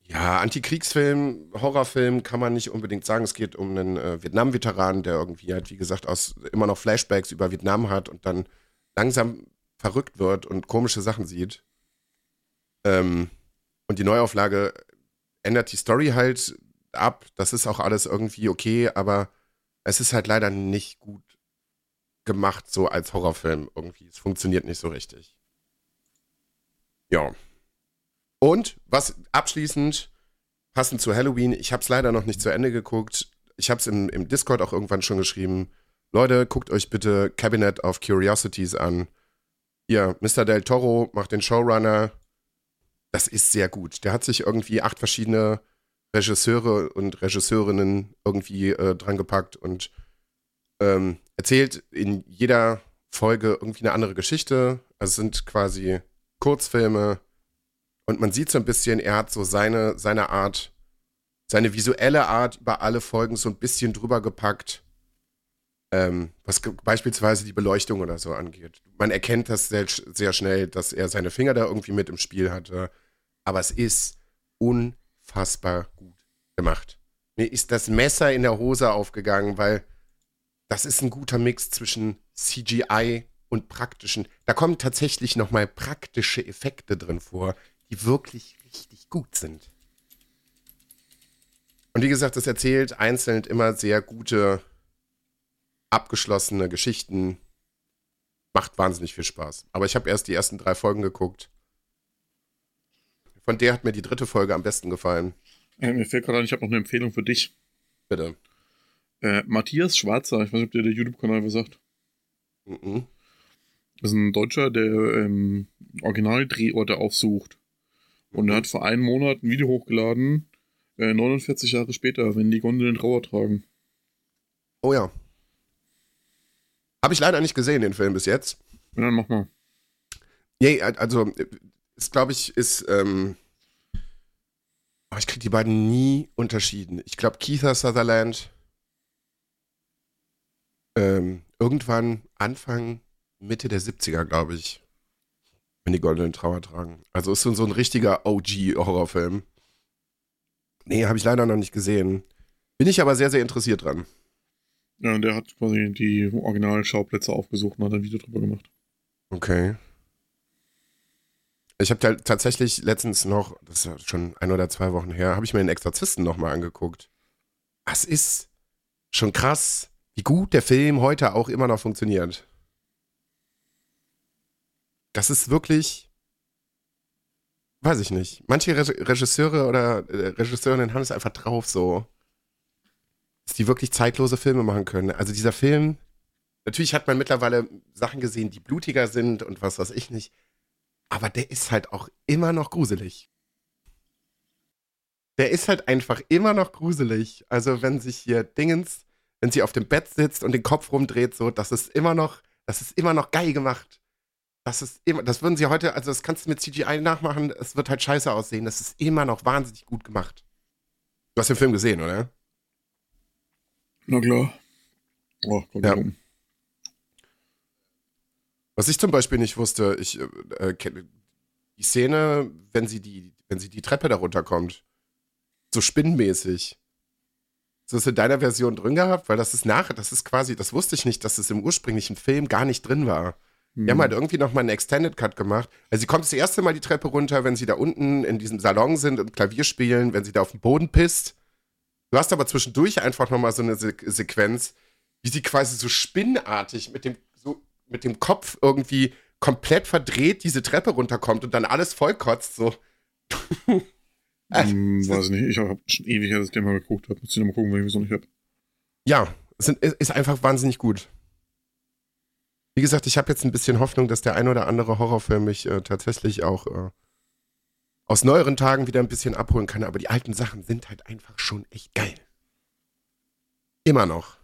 ja, Antikriegsfilm, Horrorfilm kann man nicht unbedingt sagen. Es geht um einen äh, Vietnam-Veteran, der irgendwie halt, wie gesagt, aus immer noch Flashbacks über Vietnam hat und dann langsam verrückt wird und komische Sachen sieht. Ähm, und die Neuauflage ändert die Story halt ab. Das ist auch alles irgendwie okay, aber es ist halt leider nicht gut gemacht, so als Horrorfilm irgendwie. Es funktioniert nicht so richtig. Ja. Und was abschließend, passend zu Halloween, ich habe es leider noch nicht zu Ende geguckt. Ich habe es im, im Discord auch irgendwann schon geschrieben. Leute, guckt euch bitte Cabinet of Curiosities an. Hier, Mr. Del Toro macht den Showrunner. Das ist sehr gut. Der hat sich irgendwie acht verschiedene Regisseure und Regisseurinnen irgendwie äh, dran gepackt und ähm, erzählt in jeder Folge irgendwie eine andere Geschichte. Also es sind quasi Kurzfilme und man sieht so ein bisschen, er hat so seine, seine Art, seine visuelle Art über alle Folgen so ein bisschen drüber gepackt ähm, was beispielsweise die Beleuchtung oder so angeht. Man erkennt das sehr, sehr schnell, dass er seine Finger da irgendwie mit im Spiel hatte. Aber es ist unfassbar gut gemacht. Mir ist das Messer in der Hose aufgegangen, weil das ist ein guter Mix zwischen CGI und praktischen. Da kommen tatsächlich nochmal praktische Effekte drin vor, die wirklich richtig gut sind. Und wie gesagt, das erzählt einzeln immer sehr gute abgeschlossene Geschichten. Macht wahnsinnig viel Spaß. Aber ich habe erst die ersten drei Folgen geguckt. Von der hat mir die dritte Folge am besten gefallen. Äh, mir fällt gerade ein, ich habe noch eine Empfehlung für dich. Bitte. Äh, Matthias Schwarzer, ich weiß nicht, ob der der YouTube-Kanal was sagt. Mhm. Das ist ein Deutscher, der ähm, Originaldrehorte aufsucht. Und er hat vor einem Monat ein Video hochgeladen, äh, 49 Jahre später, wenn die Gondeln Trauer tragen. Oh ja. Habe ich leider nicht gesehen, den Film bis jetzt. Ja, dann mach mal. Nee, also, ist, glaube ich, ist, ähm, oh, ich kriege die beiden nie unterschieden. Ich glaube, Keitha Sutherland, ähm, irgendwann Anfang, Mitte der 70er, glaube ich, wenn die goldenen Trauer tragen. Also ist so, ein richtiger OG-Horrorfilm. Nee, habe ich leider noch nicht gesehen. Bin ich aber sehr, sehr interessiert dran. Ja, und der hat quasi die Originalschauplätze aufgesucht und hat ein Video drüber gemacht. Okay. Ich habe tatsächlich letztens noch, das ist schon ein oder zwei Wochen her, habe ich mir den Exorzisten nochmal angeguckt. Das ist schon krass, wie gut der Film heute auch immer noch funktioniert. Das ist wirklich, weiß ich nicht. Manche Regisseure oder äh, Regisseurinnen haben es einfach drauf so dass die wirklich zeitlose Filme machen können. Also dieser Film, natürlich hat man mittlerweile Sachen gesehen, die blutiger sind und was weiß ich nicht. Aber der ist halt auch immer noch gruselig. Der ist halt einfach immer noch gruselig. Also wenn sich hier Dingens, wenn sie auf dem Bett sitzt und den Kopf rumdreht, so, das ist immer noch, das ist immer noch geil gemacht. Das ist immer, das würden sie heute, also das kannst du mit CGI nachmachen, es wird halt scheiße aussehen. Das ist immer noch wahnsinnig gut gemacht. Du hast den Film gesehen, oder? Na klar. Oh, Ja. ja. Was ich zum Beispiel nicht wusste, ich äh, äh, kenne die Szene, wenn sie die, wenn sie die Treppe darunter kommt, so spinnenmäßig. Ist das in deiner Version drin gehabt? Weil das ist nach, das ist quasi, das wusste ich nicht, dass es im ursprünglichen Film gar nicht drin war. Die haben halt irgendwie nochmal einen Extended Cut gemacht. Also sie kommt das erste Mal die Treppe runter, wenn sie da unten in diesem Salon sind und Klavier spielen, wenn sie da auf den Boden pisst. Du hast aber zwischendurch einfach nochmal so eine Se Sequenz, wie sie quasi so spinnenartig mit dem, so, mit dem Kopf irgendwie komplett verdreht diese Treppe runterkommt und dann alles vollkotzt. So. [LAUGHS] Hm, weiß ich nicht. Ich habe schon ewig her, dass ich den mal geguckt habe. Muss ich noch mal gucken, wenn ich es noch nicht habe. Ja, sind, ist einfach wahnsinnig gut. Wie gesagt, ich habe jetzt ein bisschen Hoffnung, dass der ein oder andere Horrorfilm mich äh, tatsächlich auch äh, aus neueren Tagen wieder ein bisschen abholen kann, aber die alten Sachen sind halt einfach schon echt geil. Immer noch.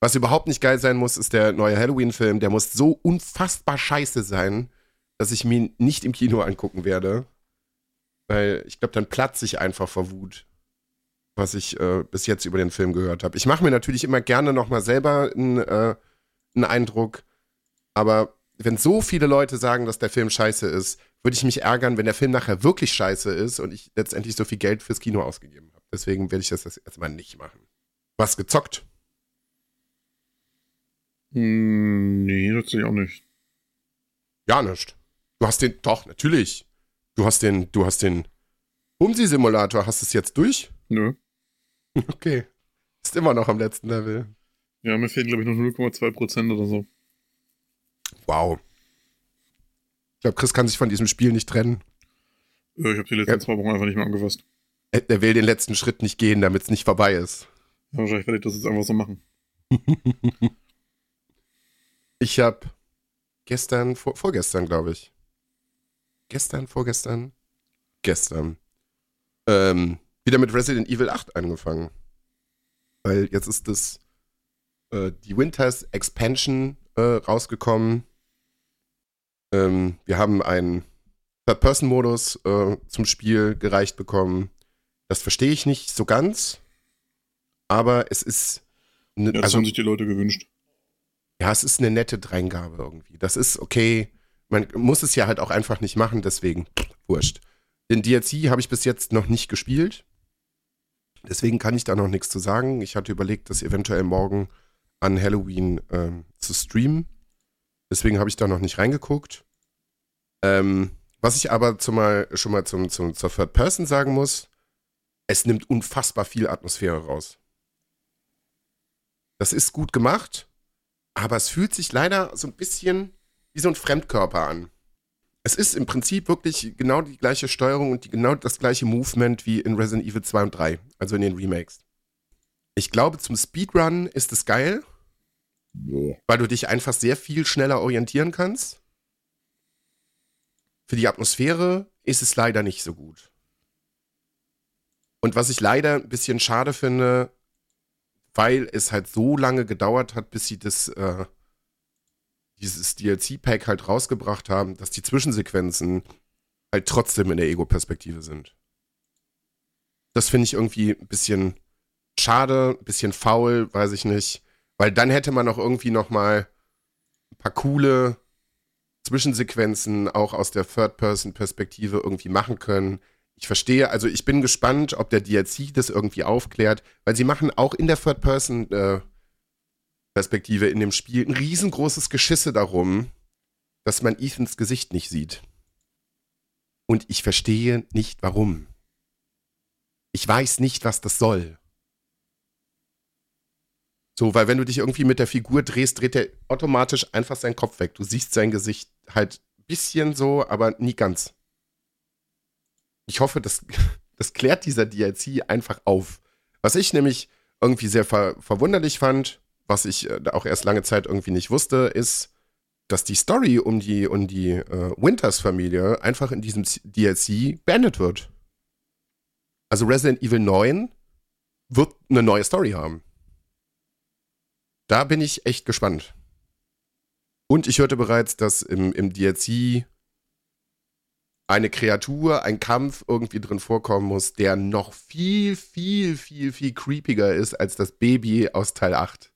Was überhaupt nicht geil sein muss, ist der neue Halloween-Film. Der muss so unfassbar scheiße sein, dass ich mir ihn nicht im Kino angucken werde. Weil ich glaube, dann platze ich einfach vor Wut was ich äh, bis jetzt über den Film gehört habe. Ich mache mir natürlich immer gerne nochmal selber einen, äh, einen Eindruck, aber wenn so viele Leute sagen, dass der Film scheiße ist, würde ich mich ärgern, wenn der Film nachher wirklich scheiße ist und ich letztendlich so viel Geld fürs Kino ausgegeben habe. Deswegen werde ich das jetzt erstmal nicht machen. Was gezockt? Hm, nee, tatsächlich auch nicht. Ja, nicht. Du hast den, doch, natürlich. Du hast den, du hast den Bumsi-Simulator, hast du es jetzt durch? Nö. [LAUGHS] Okay. Ist immer noch am letzten Level. Ja, mir fehlen, glaube ich, noch 0,2 Prozent oder so. Wow. Ich glaube, Chris kann sich von diesem Spiel nicht trennen. Äh, Ich habe die letzten Ja. zwei Wochen einfach nicht mehr angefasst. Er er will den letzten Schritt nicht gehen, damit es nicht vorbei ist. Ja, wahrscheinlich werde ich das jetzt einfach so machen. [LAUGHS] Ich habe gestern, vor, vorgestern, glaube ich. Gestern, vorgestern, gestern. Ähm, wieder mit Resident Evil 8 angefangen. Weil jetzt ist das äh, die Winters Expansion äh, rausgekommen. Ähm, wir haben einen Third-Person-Modus äh, zum Spiel gereicht bekommen. Das verstehe ich nicht so ganz. Aber es ist. Ne, Ja, das also, haben sich die Leute gewünscht. ja, es ist eine nette Dreingabe irgendwie. Das ist okay. Man muss es ja halt auch einfach nicht machen, deswegen wurscht. Den DLC habe ich bis jetzt noch nicht gespielt. Deswegen kann ich da noch nichts zu sagen. Ich hatte überlegt, das eventuell morgen an Halloween ähm, zu streamen. Deswegen habe ich da noch nicht reingeguckt. Ähm, was ich aber zumal, schon mal zum, zum, zur Third Person sagen muss, es nimmt unfassbar viel Atmosphäre raus. Das ist gut gemacht, aber es fühlt sich leider so ein bisschen wie so ein Fremdkörper an. Es ist im Prinzip wirklich genau die gleiche Steuerung und die, genau das gleiche Movement wie in Resident Evil 2 und 3, also in den Remakes. Ich glaube, zum Speedrun ist es geil, weil du dich einfach sehr viel schneller orientieren kannst. Für die Atmosphäre ist es leider nicht so gut. Und was ich leider ein bisschen schade finde, weil es halt so lange gedauert hat, bis sie das, äh, dieses DLC-Pack halt rausgebracht haben, dass die Zwischensequenzen halt trotzdem in der Ego-Perspektive sind. Das finde ich irgendwie ein bisschen schade, bisschen faul, weiß ich nicht. Weil dann hätte man auch irgendwie noch mal ein paar coole Zwischensequenzen auch aus der Third-Person-Perspektive irgendwie machen können. Ich verstehe, also ich bin gespannt, ob der DLC das irgendwie aufklärt, weil sie machen auch in der Third-Person-Perspektive in dem Spiel ein riesengroßes Geschisse darum, dass man Ethans Gesicht nicht sieht. Und ich verstehe nicht, warum. Ich weiß nicht, was das soll. So, weil wenn du dich irgendwie mit der Figur drehst, dreht er automatisch einfach seinen Kopf weg. Du siehst sein Gesicht halt ein bisschen so, aber nie ganz. Ich hoffe, das, [LAUGHS] das klärt dieser DLC einfach auf. Was ich nämlich irgendwie sehr ver verwunderlich fand, was ich äh, auch erst lange Zeit irgendwie nicht wusste, ist, dass die Story um die, um die äh, Winters-Familie einfach in diesem DLC beendet wird. Also Resident Evil 9 wird eine neue Story haben. Da bin ich echt gespannt. Und ich hörte bereits, dass im, im DLC eine Kreatur, ein Kampf irgendwie drin vorkommen muss, der noch viel, viel, viel, viel creepiger ist als das Baby aus Teil 8.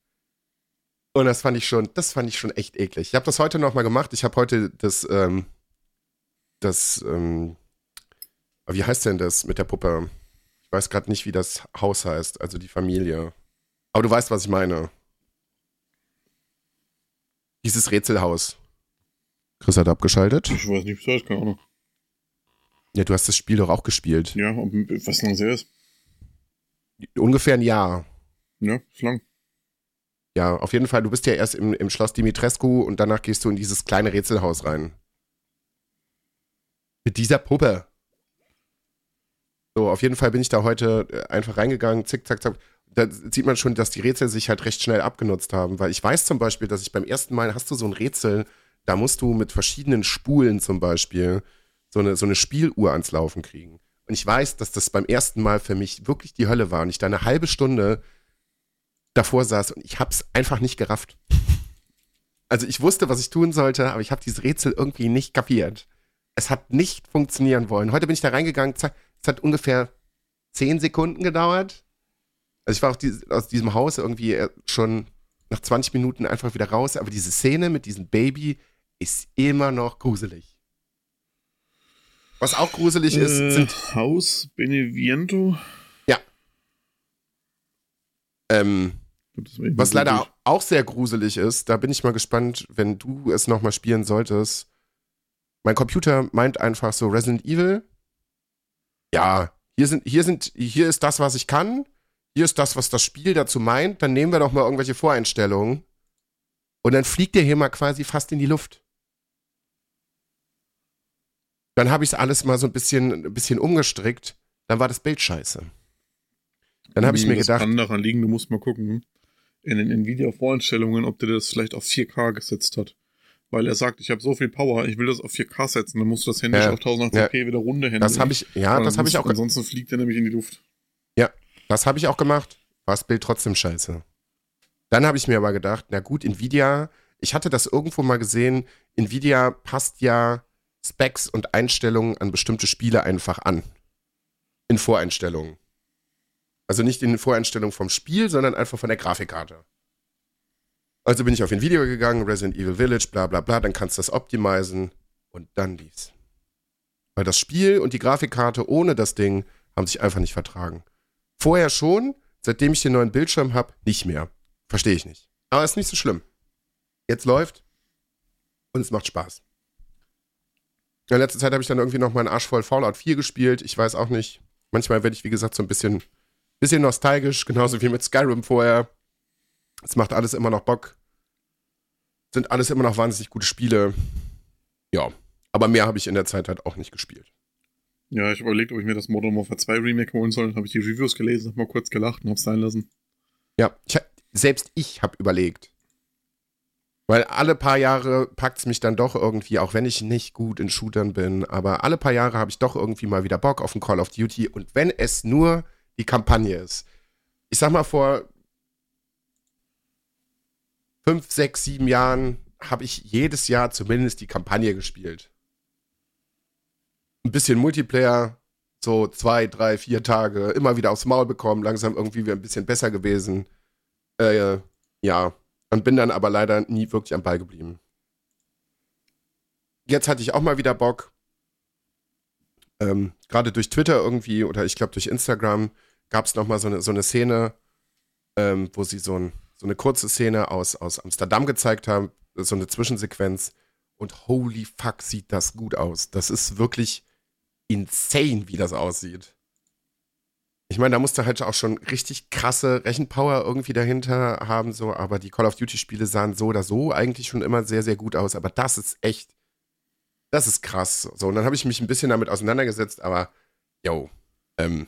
Und das fand ich schon, das fand ich schon echt eklig. Ich habe das heute nochmal gemacht. Ich habe heute das, ähm, das, ähm, wie heißt denn das mit der Puppe? Ich weiß gerade nicht, wie das Haus heißt, also die Familie. Aber du weißt, was ich meine. Dieses Rätselhaus. Chris hat abgeschaltet. Ich weiß nicht, was heißt, keine Ahnung. Ja, du hast das Spiel doch auch gespielt. Ja, ob, was lang sehr ist. Ungefähr ein Jahr. Ja, ist lang. Ja, auf jeden Fall. Du bist ja erst im, im Schloss Dimitrescu und danach gehst du in dieses kleine Rätselhaus rein. Mit dieser Puppe. So, auf jeden Fall bin ich da heute äh, einfach reingegangen, zick, zack, zack. Da sieht man schon, dass die Rätsel sich halt recht schnell abgenutzt haben, weil ich weiß zum Beispiel, dass ich beim ersten Mal hast du so ein Rätsel, da musst du mit verschiedenen Spulen zum Beispiel so eine, so eine Spieluhr ans Laufen kriegen. Und ich weiß, dass das beim ersten Mal für mich wirklich die Hölle war und ich da eine halbe Stunde davor saß und ich hab's einfach nicht gerafft. Also ich wusste, was ich tun sollte, aber ich habe dieses Rätsel irgendwie nicht kapiert. Es hat nicht funktionieren wollen. Heute bin ich da reingegangen, es hat ungefähr zehn Sekunden gedauert. Also ich war aus diesem Haus irgendwie äh, schon nach 20 Minuten einfach wieder raus, aber diese Szene mit diesem Baby ist immer noch gruselig. Was auch gruselig ist, Äh, sind Haus Beneviento. ähm, war eben Was leider auch sehr gruselig ist, da bin ich mal gespannt, wenn du es nochmal spielen solltest. Mein Computer meint einfach so Resident Evil. Ja, hier sind, hier sind, hier ist das, was ich kann. Hier ist das, was das Spiel dazu meint. Dann nehmen wir doch mal irgendwelche Voreinstellungen. Und dann fliegt der hier mal quasi fast in die Luft. Dann habe ich es alles mal so ein bisschen, ein bisschen umgestrickt. Dann war das Bild scheiße. Dann habe ich mir das gedacht, kann daran liegen, du musst mal gucken, in den Nvidia-Voreinstellungen, ob der das vielleicht auf 4K gesetzt hat. Weil er sagt, ich habe so viel Power, ich will das auf 4K setzen, dann musst du das händisch Ja. auf 1080p wieder runterhändigen. das habe ich, ja, das habe ich auch, Ansonsten fliegt er nämlich in die Luft. Das habe ich auch gemacht. War das Bild trotzdem scheiße. Dann habe ich mir aber gedacht, na gut, Nvidia, ich hatte das irgendwo mal gesehen, Nvidia passt ja Specs und Einstellungen an bestimmte Spiele einfach an. In Voreinstellungen. Also nicht in Voreinstellungen vom Spiel, sondern einfach von der Grafikkarte. Also bin ich auf Nvidia gegangen, Resident Evil Village, bla bla bla, dann kannst du das optimizen und dann dies. Weil das Spiel und die Grafikkarte ohne das Ding haben sich einfach nicht vertragen. Vorher schon, seitdem ich den neuen Bildschirm habe, nicht mehr. Verstehe ich nicht. Aber ist nicht so schlimm. Jetzt läuft und es macht Spaß. In letzter Zeit habe ich dann irgendwie noch mal einen Arsch voll Fallout 4 gespielt. Ich weiß auch nicht. Manchmal werde ich, wie gesagt, so ein bisschen, bisschen nostalgisch, [LAUGHS] genauso wie mit Skyrim vorher. Es macht alles immer noch Bock. Sind alles immer noch wahnsinnig gute Spiele. Ja. Aber mehr habe ich in der Zeit halt auch nicht gespielt. Ja, ich habe überlegt, ob ich mir das Modern Warfare 2 Remake holen soll. Dann habe ich die Reviews gelesen, habe mal kurz gelacht und habe es sein lassen. Ja, ich, selbst ich habe überlegt. Weil alle paar Jahre packt es mich dann doch irgendwie, auch wenn ich nicht gut in Shootern bin, aber alle paar Jahre habe ich doch irgendwie mal wieder Bock auf ein Call of Duty und wenn es nur die Kampagne ist. Ich sag mal, vor fünf, sechs, sieben Jahren habe ich jedes Jahr zumindest die Kampagne gespielt. Ein bisschen Multiplayer, so zwei, drei, vier Tage, immer wieder aufs Maul bekommen, langsam irgendwie wieder ein bisschen besser gewesen. Äh, ja, und bin dann aber leider nie wirklich am Ball geblieben. Jetzt hatte ich auch mal wieder Bock. Ähm, Gerade durch Twitter irgendwie oder ich glaube durch Instagram gab es nochmal so eine, so eine Szene, ähm, wo sie so, ein, so eine kurze Szene aus, aus Amsterdam gezeigt haben, so eine Zwischensequenz. Und holy fuck, sieht das gut aus. Das ist wirklich insane, wie das aussieht. Ich meine, da musste halt auch schon richtig krasse Rechenpower irgendwie dahinter haben, so, aber die Call of Duty-Spiele sahen so oder so eigentlich schon immer sehr, sehr gut aus. Aber das ist echt, das ist krass. So, und dann habe ich mich ein bisschen damit auseinandergesetzt, aber, yo, ähm,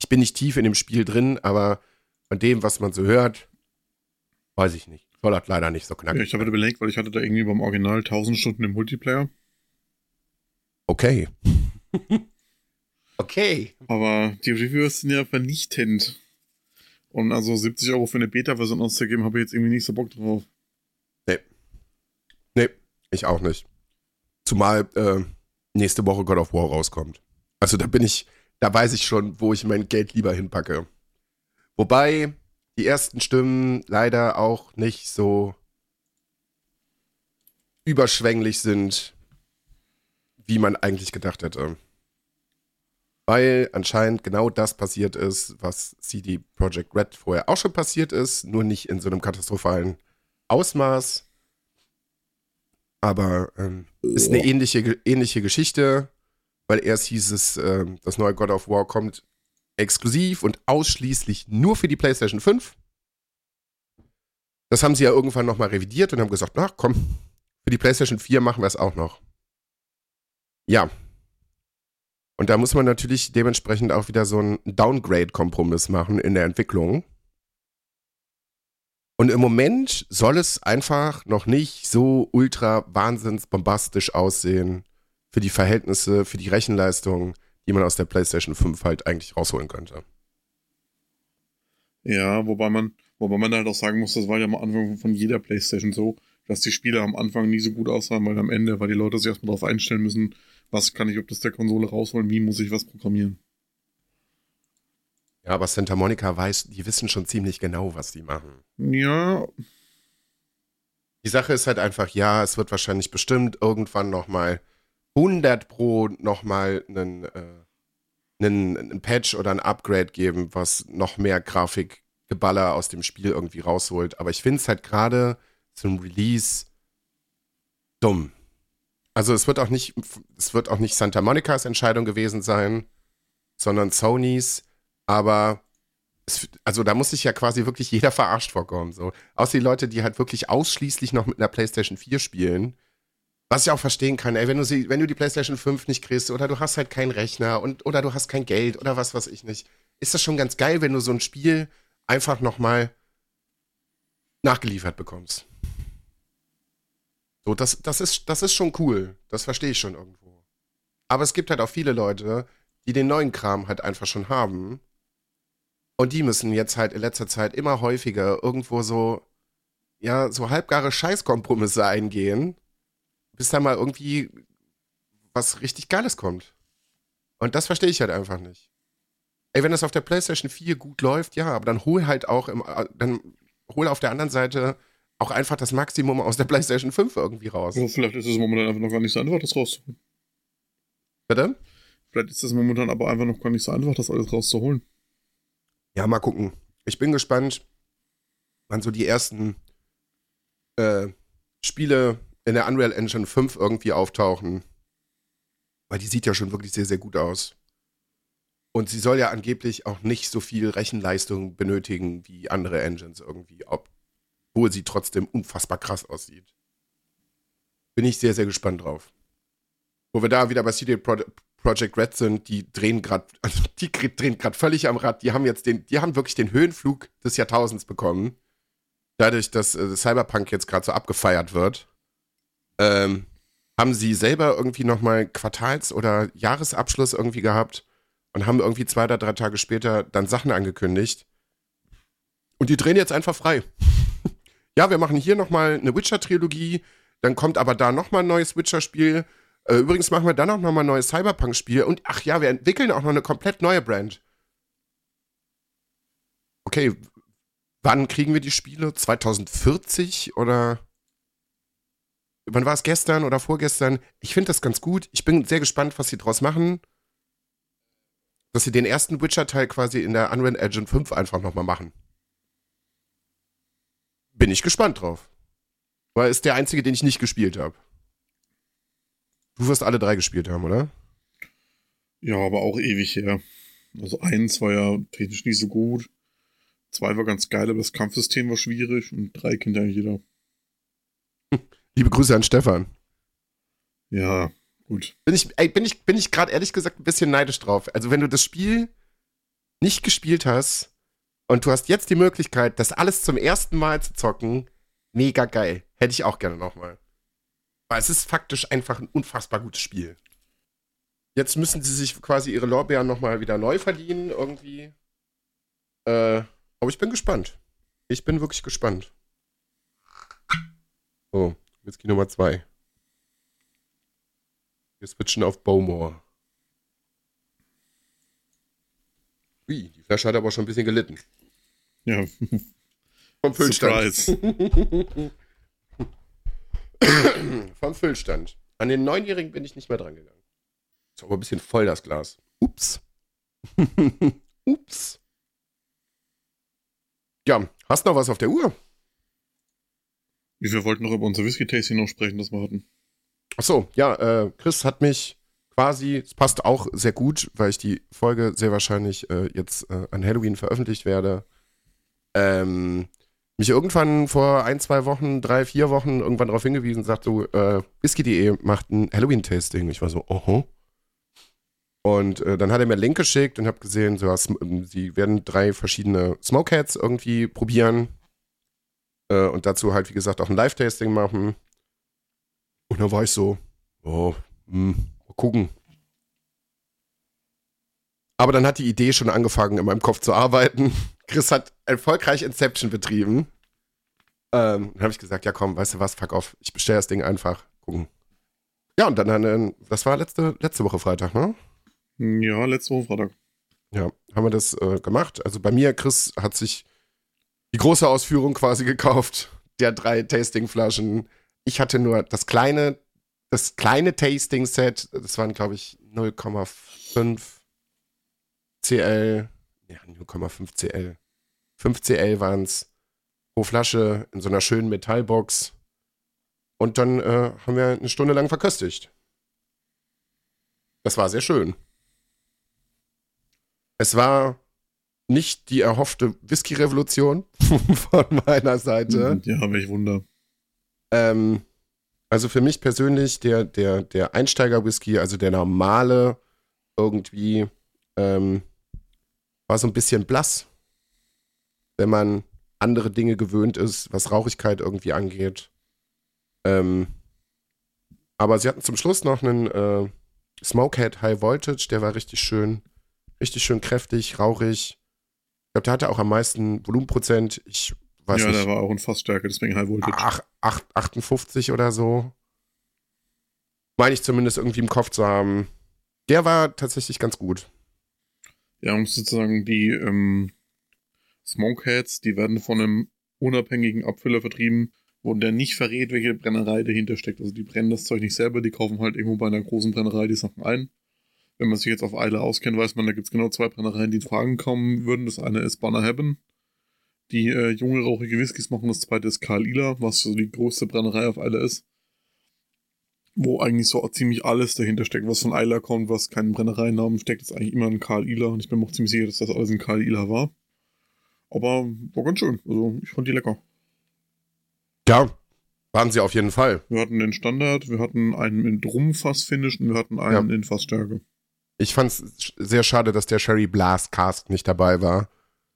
ich bin nicht tief in dem Spiel drin, aber von dem, was man so hört, weiß ich nicht. Soll das leider nicht so Ja, knackig. ich habe überlegt, weil ich hatte da irgendwie beim Original 1000 Stunden im Multiplayer. Okay. okay. Aber die Reviews sind ja vernichtend. Und also 70 Euro für eine Beta-Version auszugeben, habe ich jetzt irgendwie nicht so Bock drauf. Nee, ich auch nicht. Zumal äh, nächste Woche God of War rauskommt. Also da bin ich, da weiß ich schon, wo ich mein Geld lieber hinpacke. Wobei die ersten Stimmen leider auch nicht so überschwänglich sind, wie man eigentlich gedacht hätte. Weil anscheinend genau das passiert ist, was CD Projekt Red vorher auch schon passiert ist, nur nicht in so einem katastrophalen Ausmaß. Aber ähm, ist eine ähnliche, ähnliche Geschichte, weil erst hieß es, äh, das neue God of War kommt exklusiv und ausschließlich nur für die PlayStation 5. Das haben sie ja irgendwann nochmal revidiert und haben gesagt, na komm, für die PlayStation 4 machen wir es auch noch. Ja. Und da muss man natürlich dementsprechend auch wieder so einen Downgrade-Kompromiss machen in der Entwicklung. Und im Moment soll es einfach noch nicht so ultra wahnsinns bombastisch aussehen für die Verhältnisse, für die Rechenleistung, die man aus der PlayStation 5 halt eigentlich rausholen könnte. Ja, wobei man, wobei man halt auch sagen muss, das war ja am Anfang von jeder PlayStation so, dass die Spiele am Anfang nie so gut aussahen, weil am Ende, weil die Leute sich erstmal darauf einstellen müssen, was kann ich ob das der Konsole rausholen, wie muss ich was programmieren. Ja, aber Santa Monica weiß, die wissen schon ziemlich genau, was die machen. Ja. Die Sache ist halt einfach, ja, es wird wahrscheinlich bestimmt irgendwann nochmal 100 pro nochmal einen, äh, einen, einen Patch oder ein Upgrade geben, was noch mehr Grafikgeballer aus dem Spiel irgendwie rausholt. Aber ich finde es halt gerade zum Release dumm. Also es wird auch nicht, es wird auch nicht Santa Monicas Entscheidung gewesen sein, sondern Sonys. Aber es, also da muss sich ja quasi wirklich jeder verarscht vorkommen. So. Außer die Leute, die halt wirklich ausschließlich noch mit einer PlayStation 4 spielen. Was ich auch verstehen kann, ey, wenn du, sie, wenn du die PlayStation 5 nicht kriegst oder du hast halt keinen Rechner und, oder du hast kein Geld oder was weiß ich nicht, ist das schon ganz geil, wenn du so ein Spiel einfach nochmal nachgeliefert bekommst. So, das, das, ist, das ist schon cool. Das verstehe ich schon irgendwo. Aber es gibt halt auch viele Leute, die den neuen Kram halt einfach schon haben und die müssen jetzt halt in letzter Zeit immer häufiger irgendwo so, ja, so halbgare Scheißkompromisse eingehen, bis da mal irgendwie was richtig Geiles kommt. Und das verstehe ich halt einfach nicht. Ey, wenn das auf der PlayStation 4 gut läuft, ja, aber dann hol halt auch im, dann hol auf der anderen Seite auch einfach das Maximum aus der PlayStation 5 irgendwie raus. Also vielleicht ist es momentan einfach noch gar nicht so einfach, das rauszuholen. Bitte? Vielleicht ist es momentan aber einfach noch gar nicht so einfach, das alles rauszuholen. Ja, mal gucken. Ich bin gespannt, wann so die ersten äh, Spiele in der Unreal Engine 5 irgendwie auftauchen. Weil die sieht ja schon wirklich sehr, sehr gut aus. Und sie soll ja angeblich auch nicht so viel Rechenleistung benötigen wie andere Engines irgendwie, obwohl sie trotzdem unfassbar krass aussieht. Bin ich sehr, sehr gespannt drauf. Wo wir da wieder bei CD Pro Project Red sind, die drehen gerade, [LAUGHS] also die drehen gerade völlig am Rad. Die haben jetzt den, die haben wirklich den Höhenflug des Jahrtausends bekommen. Dadurch, dass äh, Cyberpunk jetzt gerade so abgefeiert wird, ähm, haben sie selber irgendwie nochmal Quartals- oder Jahresabschluss irgendwie gehabt und haben irgendwie zwei oder drei Tage später dann Sachen angekündigt. Und die drehen jetzt einfach frei. Ja, wir machen hier nochmal eine Witcher-Trilogie, dann kommt aber da nochmal ein neues Witcher-Spiel äh, übrigens machen wir dann auch nochmal ein neues Cyberpunk-Spiel und ach ja, wir entwickeln auch noch eine komplett neue Brand. Okay, wann kriegen wir die Spiele? 2040 oder wann war es gestern oder vorgestern? Ich finde das ganz gut. Ich bin sehr gespannt, was sie draus machen. Dass sie den ersten Witcher-Teil quasi in der Unreal Engine 5 einfach nochmal machen. Bin ich gespannt drauf. Weil ist der einzige, den ich nicht gespielt habe. Du wirst alle drei gespielt haben, oder? Ja, aber auch ewig her. Also eins war ja technisch nicht so gut. Zwei war ganz geil, aber das Kampfsystem war schwierig und drei kennt ja jeder. [LAUGHS] Liebe Grüße an Stefan. Ja, gut. Bin ich, ey, bin ich, bin ich gerade ehrlich gesagt ein bisschen neidisch drauf. Also wenn du das Spiel nicht gespielt hast und du hast jetzt die Möglichkeit, das alles zum ersten Mal zu zocken, mega geil. Hätte ich auch gerne nochmal. Aber es ist faktisch einfach ein unfassbar gutes Spiel. Jetzt müssen sie sich quasi ihre Lorbeeren nochmal wieder neu verdienen, irgendwie. Äh, aber ich bin gespannt. Ich bin wirklich gespannt. Oh, Whisky Nummer zwei. Wir switchen auf Bowmore. Ui, die Flasche hat aber schon ein bisschen gelitten. Ja, [LAUGHS] Vom Füllstand. [LAUGHS] Vom Füllstand. An den Neunjährigen bin ich nicht mehr dran gegangen. Ist aber ein bisschen voll, das Glas. Ups. [LAUGHS] Ups. Ja, hast noch was auf der Uhr? Wir wollten noch über unser Whisky-Tasting noch sprechen, das wir hatten. Achso, ja, äh, Chris hat mich quasi, es passt auch sehr gut, weil ich die Folge sehr wahrscheinlich äh, jetzt äh, an Halloween veröffentlicht werde. Ähm, mich irgendwann vor ein, zwei Wochen, drei, vier Wochen irgendwann darauf hingewiesen, sagt so, äh, Whisky.de macht ein Halloween-Tasting. Ich war so, oho. Und äh, dann hat er mir einen Link geschickt und habe gesehen, so, was, sie werden drei verschiedene Smokeheads irgendwie probieren. Äh, und dazu halt, wie gesagt, auch ein Live-Tasting machen. Und da war ich so, oh, hm, mal gucken. Aber dann hat die Idee schon angefangen, in meinem Kopf zu arbeiten. [LAUGHS] Chris hat erfolgreich Inception betrieben. Ähm, dann habe ich gesagt, ja komm, weißt du was, fuck off. Ich bestelle das Ding einfach. Gucken. Ja, und dann, das war letzte, letzte Woche Freitag, ne? Ja, letzte Woche Freitag. Ja, haben wir das äh, gemacht. Also bei mir, Chris hat sich die große Ausführung quasi gekauft, der drei Tastingflaschen. Ich hatte nur das kleine, das kleine Tasting-Set, das waren, glaube ich, 0,5 CL, ja, 0,5 CL. 5 CL waren es pro Flasche in so einer schönen Metallbox. Und dann äh, haben wir eine Stunde lang verköstigt. Das war sehr schön. Es war nicht die erhoffte Whisky-Revolution [LAUGHS] von meiner Seite. Ja, welch Wunder. Ähm, also für mich persönlich der, der, der Einsteiger-Whisky, also der normale, irgendwie, ähm, war so ein bisschen blass. Wenn man andere Dinge gewöhnt ist, was Rauchigkeit irgendwie angeht. Ähm, aber sie hatten zum Schluss noch einen äh, Smokehead High Voltage, der war richtig schön, richtig schön kräftig, rauchig. Ich glaube, der hatte auch am meisten Volumenprozent. Ich weiß ja, der war auch in Fassstärke, deswegen High Voltage. Ach, ach, 58 oder so. Meine ich zumindest irgendwie im Kopf zu haben. Der war tatsächlich ganz gut. Ja, muss sozusagen die ähm, Smokeheads, die werden von einem unabhängigen Abfüller vertrieben, wo der nicht verrät, welche Brennerei dahinter steckt. Also die brennen das Zeug nicht selber, die kaufen halt irgendwo bei einer großen Brennerei die Sachen ein. Wenn man sich jetzt auf Eile auskennt, weiß man, da gibt es genau zwei Brennereien, die in Fragen kommen würden. Das eine ist Banner Heaven, die äh, junge, rauchige Whiskys machen. Das zweite ist Karl Ila, was so die größte Brennerei auf Eile ist. Wo eigentlich so ziemlich alles dahinter steckt, was von Eila kommt, was keinen Brennereinamen steckt, ist eigentlich immer ein Karl Ila. Und ich bin mir auch ziemlich sicher, dass das alles ein Karl Ila war. Aber war ganz schön. Also ich fand die lecker. Ja, waren sie auf jeden Fall. Wir hatten den Standard, wir hatten einen in Rumfass-Finish und wir hatten einen in Fassstärke. Ich fand es sehr schade, dass der Sherry Blast Cask nicht dabei war.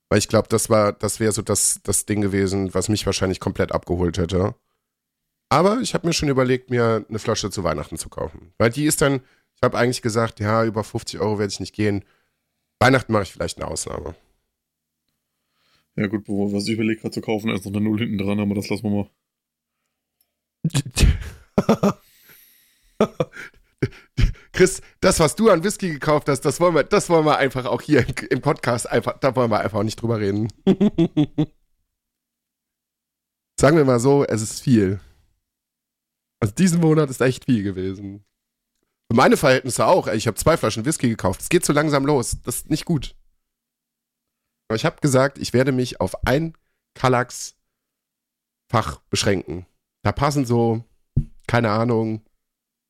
Weil ich glaube, das war, das wäre so das, das Ding gewesen, was mich wahrscheinlich komplett abgeholt hätte. Aber ich habe mir schon überlegt, mir eine Flasche zu Weihnachten zu kaufen. Weil die ist dann, ich habe eigentlich gesagt, ja, über 50 Euro werde ich nicht gehen. Weihnachten mache ich vielleicht eine Ausnahme. Ja gut, was ich überlege gerade zu kaufen, ist noch eine Null hinten dran, aber das lassen wir mal. [LAUGHS] Chris, das, was du an Whisky gekauft hast, das wollen wir, das wollen wir einfach auch hier im, im Podcast einfach, da wollen wir einfach auch nicht drüber reden. [LAUGHS] Sagen wir mal so, es ist viel. Also diesen Monat ist echt viel gewesen. Für meine Verhältnisse auch. Ey, Ich habe zwei Flaschen Whisky gekauft. Es geht so langsam los. Das ist nicht gut. Aber ich habe gesagt, ich werde mich auf ein Kallax-Fach beschränken. Da passen so, keine Ahnung,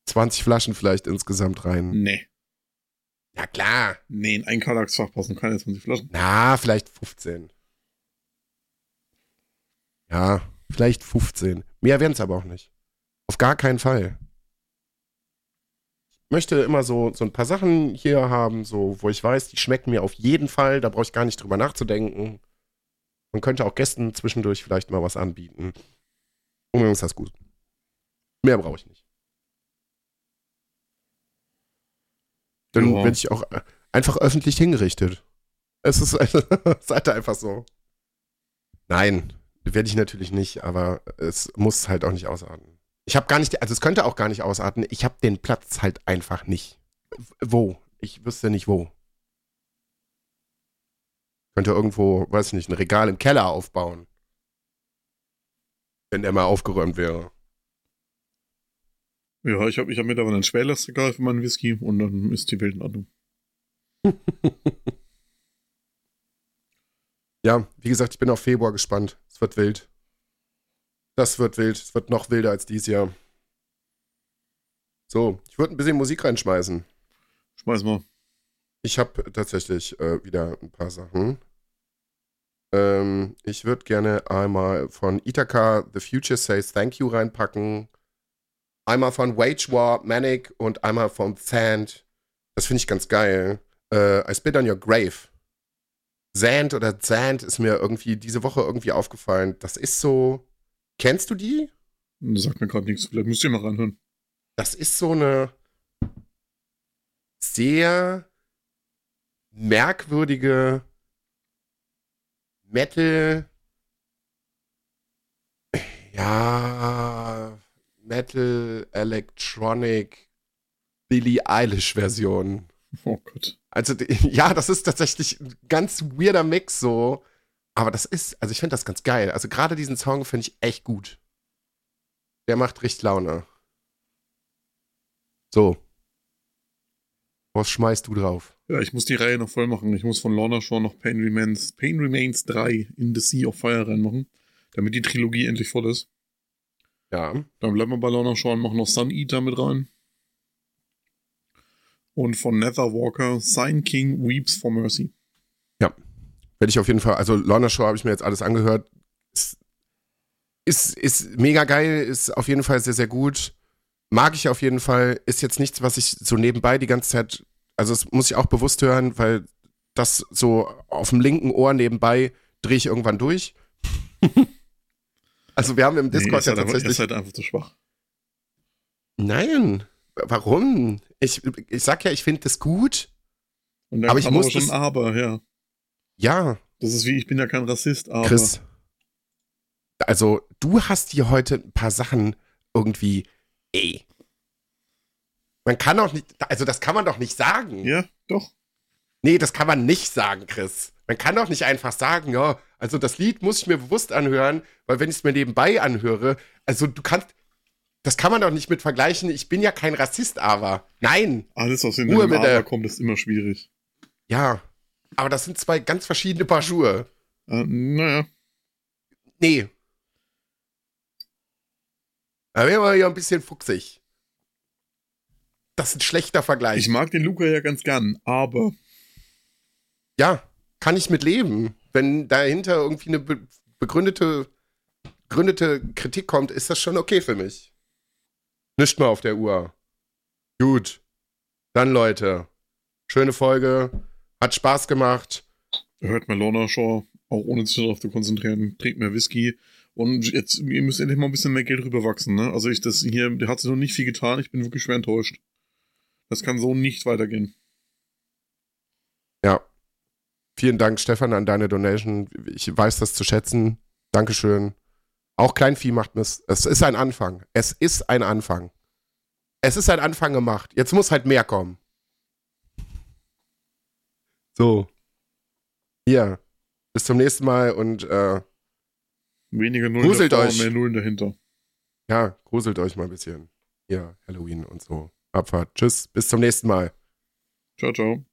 20 Flaschen vielleicht insgesamt rein. Nee. Ja, klar. Nee, in ein Kallax-Fach passen keine 20 Flaschen. Na, vielleicht 15. Ja, vielleicht 15. Mehr werden es aber auch nicht. Auf gar keinen Fall. Ich möchte immer so, so ein paar Sachen hier haben, so, wo ich weiß, die schmecken mir auf jeden Fall. Da brauche ich gar nicht drüber nachzudenken. Man könnte auch Gästen zwischendurch vielleicht mal was anbieten. Ist das gut. Mehr brauche ich nicht. Dann Ja. werde ich auch äh, einfach öffentlich hingerichtet. Es ist, [LAUGHS] es ist halt einfach so. Nein, werde ich natürlich nicht, aber es muss halt auch nicht ausarten. Ich habe gar nicht, also es könnte auch gar nicht ausarten. Ich habe den Platz halt einfach nicht. Wo? Ich wüsste nicht wo. Könnte irgendwo, weiß ich nicht, ein Regal im Keller aufbauen. Wenn der mal aufgeräumt wäre. Ja, ich habe ich hab mittlerweile ein Schwerlastregal für meinen Whisky und dann ist die Welt in Ordnung. [LAUGHS] ja, wie gesagt, ich bin auf Februar gespannt. Es wird wild. Das wird wild. Es wird noch wilder als dieses Jahr. So, ich würde ein bisschen Musik reinschmeißen. Schmeiß mal. Ich habe tatsächlich äh, wieder ein paar Sachen. Ähm, ich würde gerne einmal von Ithaca The Future Says Thank You reinpacken. Einmal von Wage War Manic und einmal von Sand. Das finde ich ganz geil. Äh, I Spit on Your Grave. Sand oder Sand ist mir irgendwie diese Woche irgendwie aufgefallen. Das ist so. Kennst du die? Das sagt mir gerade nichts. Vielleicht müsst ihr mal reinhören. Das ist so eine sehr merkwürdige Metal. Ja, Metal Electronic Billie Eilish Version. Oh Gott. Also, [LAUGHS] ja, das ist tatsächlich ein ganz weirder Mix so. Aber das ist, also ich finde das ganz geil. Also gerade diesen Song finde ich echt gut. Der macht richtig Laune. So. Was schmeißt du drauf? Ja, ich muss die Reihe noch voll machen. Ich muss von Lorna Shaw noch Pain Remains, Pain Remains 3 in the Sea of Fire reinmachen, damit die Trilogie endlich voll ist. Ja. Dann bleiben wir bei Lorna Shaw und machen noch Sun Eater mit rein. Und von Nether Walker, Sign King Weeps for Mercy. Ja. Werde ich auf jeden Fall, also Lorna Shaw habe ich mir jetzt alles angehört. Ist, ist, ist mega geil, ist auf jeden Fall sehr, sehr gut. Mag ich auf jeden Fall. Ist jetzt nichts, was ich so nebenbei die ganze Zeit, also das muss ich auch bewusst hören, weil das so auf dem linken Ohr nebenbei drehe ich irgendwann durch. [LAUGHS] also wir haben im Discord nee, ja tatsächlich. ist halt einfach zu schwach. Nein, warum? Ich, ich sag ja, ich finde das gut. Und dann Aber ich muss schon das- aber, ja. Ja, Das ist wie, ich bin ja kein Rassist, aber. Chris. Also, du hast hier heute ein paar Sachen irgendwie. Ey. Man kann doch nicht. Also, das kann man doch nicht sagen. Ja, doch. Nee, das kann man nicht sagen, Chris. Man kann doch nicht einfach sagen, ja, also das Lied muss ich mir bewusst anhören, weil wenn ich es mir nebenbei anhöre, also du kannst. Das kann man doch nicht mit vergleichen. Ich bin ja kein Rassist, aber. Nein. Alles, was in Ruhe. Aber kommt, ist immer schwierig. Ja. Aber das sind zwei ganz verschiedene Paar Schuhe. Äh, naja. Nee. Da wären wir ja ein bisschen fuchsig. Das ist ein schlechter Vergleich. Ich mag den Luca ja ganz gern, aber. ja, kann ich mit leben. Wenn dahinter irgendwie eine be begründete, begründete Kritik kommt, ist das schon okay für mich. Nicht mal auf der Uhr. Gut. Dann, Leute. Schöne Folge. Hat Spaß gemacht. Hört mal Lorna Shaw, auch ohne sich darauf zu konzentrieren, trinkt mehr Whisky. Und jetzt, ihr müsst endlich mal ein bisschen mehr Geld rüberwachsen, ne? Also ich, das hier, der hat sich noch nicht viel getan, ich bin wirklich schwer enttäuscht. Das kann so nicht weitergehen. Ja. Vielen Dank, Stefan, an deine Donation. Ich weiß das zu schätzen. Dankeschön. Auch Kleinvieh macht es. Es ist ein Anfang. Es ist ein Anfang. Es ist ein Anfang gemacht. Jetzt muss halt mehr kommen. So. Hier. Bis zum nächsten Mal und äh, Weniger Nullen Gruselt davor, euch. mehr Nullen dahinter. ja, gruselt euch mal ein bisschen. Hier, Halloween und so. Abfahrt. Tschüss. Bis zum nächsten Mal. Ciao, ciao.